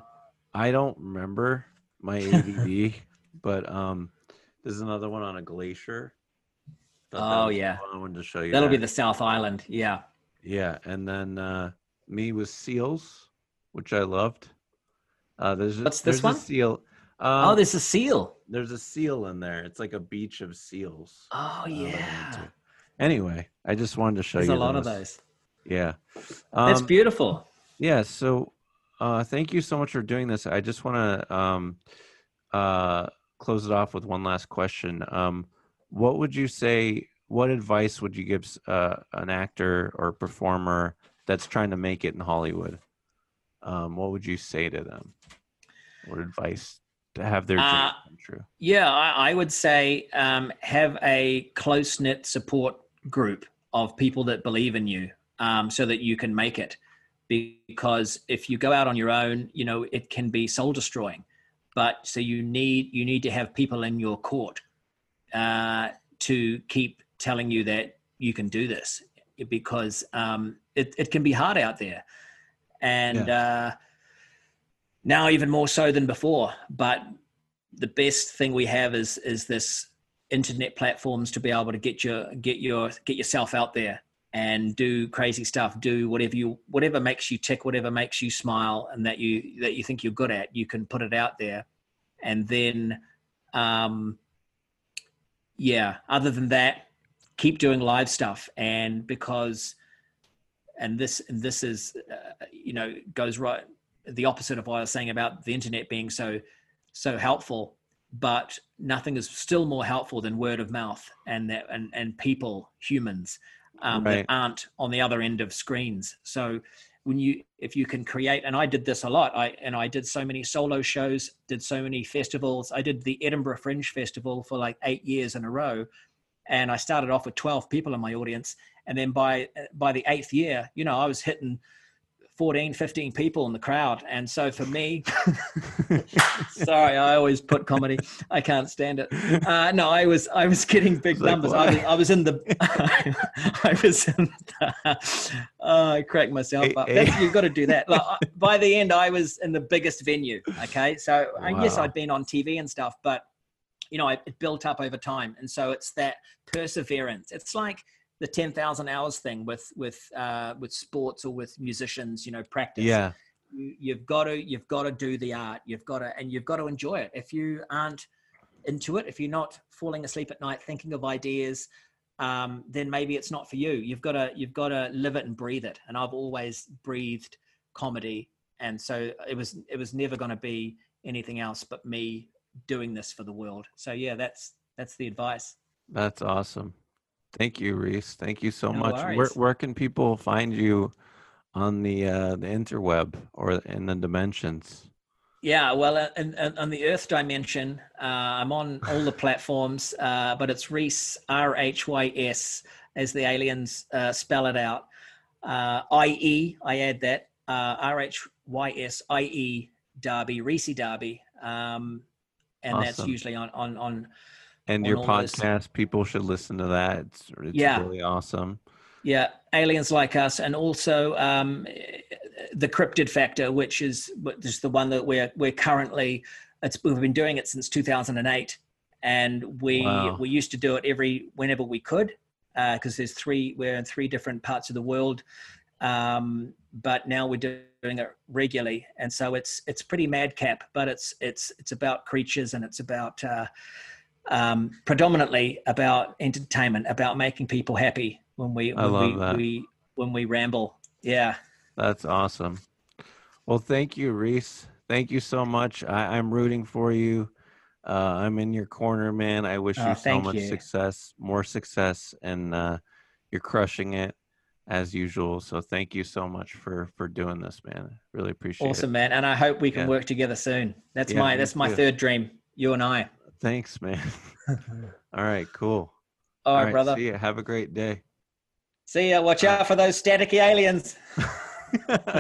[SPEAKER 1] I don't remember my ADD, (laughs) but um, there's another one on a glacier. Thought
[SPEAKER 2] Oh, yeah.
[SPEAKER 1] I wanted to show you.
[SPEAKER 2] That'll be the South Island. Yeah.
[SPEAKER 1] Yeah, and then uh, me with seals, which I loved. Uh, there's a,
[SPEAKER 2] What's this
[SPEAKER 1] there's
[SPEAKER 2] one?
[SPEAKER 1] A seal. Um,
[SPEAKER 2] oh, there's a seal.
[SPEAKER 1] there's a seal in there. It's like a beach of seals.
[SPEAKER 2] Oh,
[SPEAKER 1] uh, that I went
[SPEAKER 2] yeah.
[SPEAKER 1] to. Anyway, I just wanted to show
[SPEAKER 2] There's
[SPEAKER 1] you
[SPEAKER 2] a lot of those.
[SPEAKER 1] Yeah.
[SPEAKER 2] That's
[SPEAKER 1] Um,
[SPEAKER 2] beautiful.
[SPEAKER 1] yeah. So, uh, thank you so much for doing this. I just want to um, uh, close it off with one last question. Um, what would you say? What advice would you give uh, an actor or performer that's trying to make it in Hollywood? Um, what would you say to them? What advice to have their dream
[SPEAKER 2] Uh,
[SPEAKER 1] come true?
[SPEAKER 2] Yeah, I, I would say um, have a close knit support group of people that believe in you um, so that you can make it. Because if you go out on your own, you know, it can be soul destroying. But so you need you need to have people in your court uh, to keep telling you that you can do this because um, it, it can be hard out there. And uh, now even more so than before. But the best thing we have is is this internet platforms to be able to get your get your get yourself out there and do crazy stuff do whatever you whatever makes you tick whatever makes you smile and that you that you think you're good at you can put it out there and then um yeah other than that keep doing live stuff. And because and this and this is uh, you know goes right the opposite of what I was saying about the internet being so so helpful but nothing is still more helpful than word of mouth and that and, and people humans um,
[SPEAKER 1] Right.
[SPEAKER 2] that aren't on the other end of screens. So when you if you can create and i did this a lot. I and i did so many solo shows did so many festivals. I did the edinburgh fringe festival for like eight years in a row and i started off with 12 people in my audience. And then by by the eighth year you know i was hitting 14 15 people in the crowd. And so for me (laughs) sorry i always put comedy. I can't stand it. Uh, no i was i was getting big
[SPEAKER 1] like,
[SPEAKER 2] numbers. I, was. I was in the (laughs) i was in the, oh, i cracked myself
[SPEAKER 1] Hey,
[SPEAKER 2] up.
[SPEAKER 1] hey.
[SPEAKER 2] You've got to do that. (laughs) Like, by the end i was in the biggest venue okay? So yes
[SPEAKER 1] Wow.
[SPEAKER 2] i'd been on tv and stuff but you know, it, it built up over time. And so it's that perseverance. It's like the 10,000 hours thing with, with, uh, with sports or with musicians, you know, practice.
[SPEAKER 1] Yeah.
[SPEAKER 2] You, you've got to, you've got to do the art. You've got to, and you've got to enjoy it. If you aren't into it, if you're not falling asleep at night thinking of ideas, um, then maybe it's not for you. You've got to, you've got to live it and breathe it. And I've always breathed comedy. And so it was, it was never going to be anything else but me doing this for the world. So yeah, that's that's the advice.
[SPEAKER 1] That's awesome. Thank you, Rhys. Thank you so
[SPEAKER 2] No
[SPEAKER 1] much. Where
[SPEAKER 2] worries.
[SPEAKER 1] where can people find you on the uh the interweb or in the dimensions?
[SPEAKER 2] Yeah, well, uh, and, on the Earth dimension, uh, I'm on all the (laughs) platforms, uh, but it's Rhys R H Y S as the aliens uh, spell it out. Uh, I E, I add that uh, R H Y S I E Darby, Rhys Darby, um, and that's usually on on on
[SPEAKER 1] And
[SPEAKER 2] On
[SPEAKER 1] your podcast, people should listen to that. It's it's
[SPEAKER 2] Yeah.
[SPEAKER 1] really awesome.
[SPEAKER 2] Yeah, aliens like us, and also um, the cryptid factor, which is which is the one that we're we're currently. It's we've been doing it since 2008, and we
[SPEAKER 1] Wow.
[SPEAKER 2] we used to do it every whenever we could, because there's three we're in three different parts of the world, um, but now we're doing it regularly, and so it's it's pretty madcap, but it's it's it's about creatures and it's about. Uh, um, predominantly about entertainment, about making people happy when we
[SPEAKER 1] I
[SPEAKER 2] when we,
[SPEAKER 1] that.
[SPEAKER 2] we when we ramble. Yeah,
[SPEAKER 1] That's awesome. Well, thank you, Rhys. Thank you so much. I, I'm rooting for you. Uh, I'm in your corner, man. I wish
[SPEAKER 2] Oh,
[SPEAKER 1] you so much
[SPEAKER 2] you.
[SPEAKER 1] success, more success, and uh, you're crushing it as usual. So thank you so much for for doing this, man. Really appreciate
[SPEAKER 2] awesome,
[SPEAKER 1] it.
[SPEAKER 2] Awesome, man. And I hope we can
[SPEAKER 1] Yeah.
[SPEAKER 2] work together soon. That's
[SPEAKER 1] Yeah,
[SPEAKER 2] my that's my
[SPEAKER 1] too.
[SPEAKER 2] third dream. You and I.
[SPEAKER 1] Thanks, man. (laughs) All right, cool.
[SPEAKER 2] All right, brother.
[SPEAKER 1] See ya. Have a great day.
[SPEAKER 2] See ya. Watch
[SPEAKER 1] All
[SPEAKER 2] out for those staticky aliens. (laughs)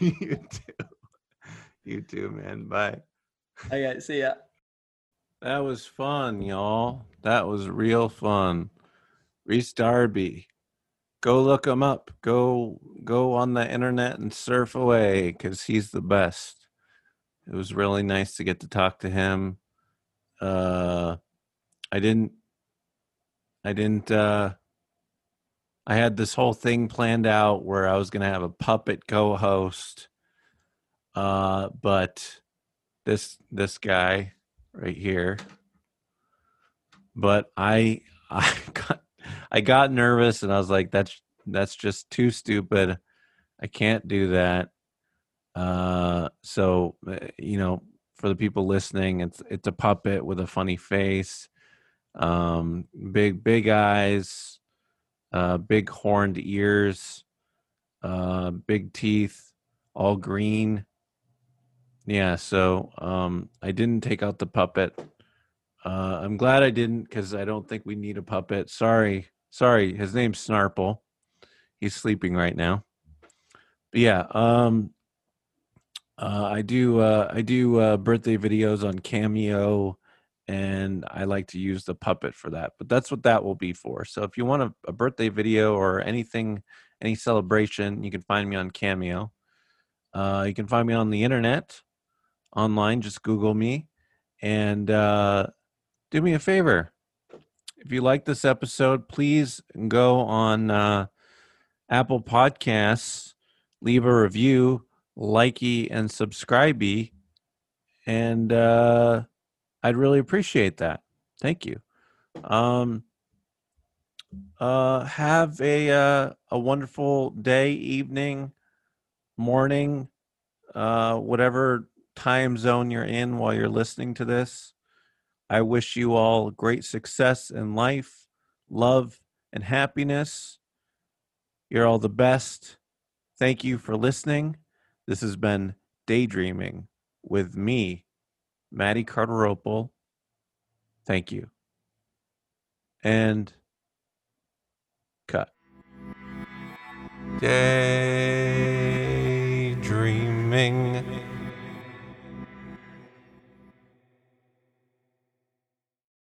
[SPEAKER 1] you too. You too, man. Bye.
[SPEAKER 2] Okay, see ya.
[SPEAKER 1] That was fun, y'all. That was real fun. Rhys Darby. Go look him up. Go go on the internet and surf away because he's the best. It was really nice to get to talk to him. Uh I didn't I didn't uh I had this whole thing planned out where I was gonna have a puppet co-host. Uh but this this guy right here. But I (laughs) I got I got nervous and I was like, that's that's just too stupid. I can't do that. Uh, so uh, you know, for the people listening, it's it's a puppet with a funny face, um, big big eyes, uh, big horned ears, uh, big teeth, all green. Yeah, so um, I didn't take out the puppet. Uh, I'm glad I didn't because I don't think we need a puppet. Sorry, sorry. His name's Snarple. He's sleeping right now. But yeah, um, uh, I do uh, I do uh, birthday videos on Cameo, and I like to use the puppet for that. But that's what that will be for. So if you want a, a birthday video or anything, any celebration, you can find me on Cameo. Uh, you can find me on the internet, online. Just Google me, and uh, do me a favor. If you like this episode, please go on uh, Apple Podcasts, leave a review, likey, and subscribey, and uh, I'd really appreciate that. Thank you. Um, uh, have a uh, a wonderful day, evening, morning, uh, whatever time zone you're in while you're listening to this. I wish you all great success in life, love, and happiness. You're all the best. Thank you for listening. This has been Daydreaming with me, Matty Cardarople. Thank you. And cut. Daydreaming.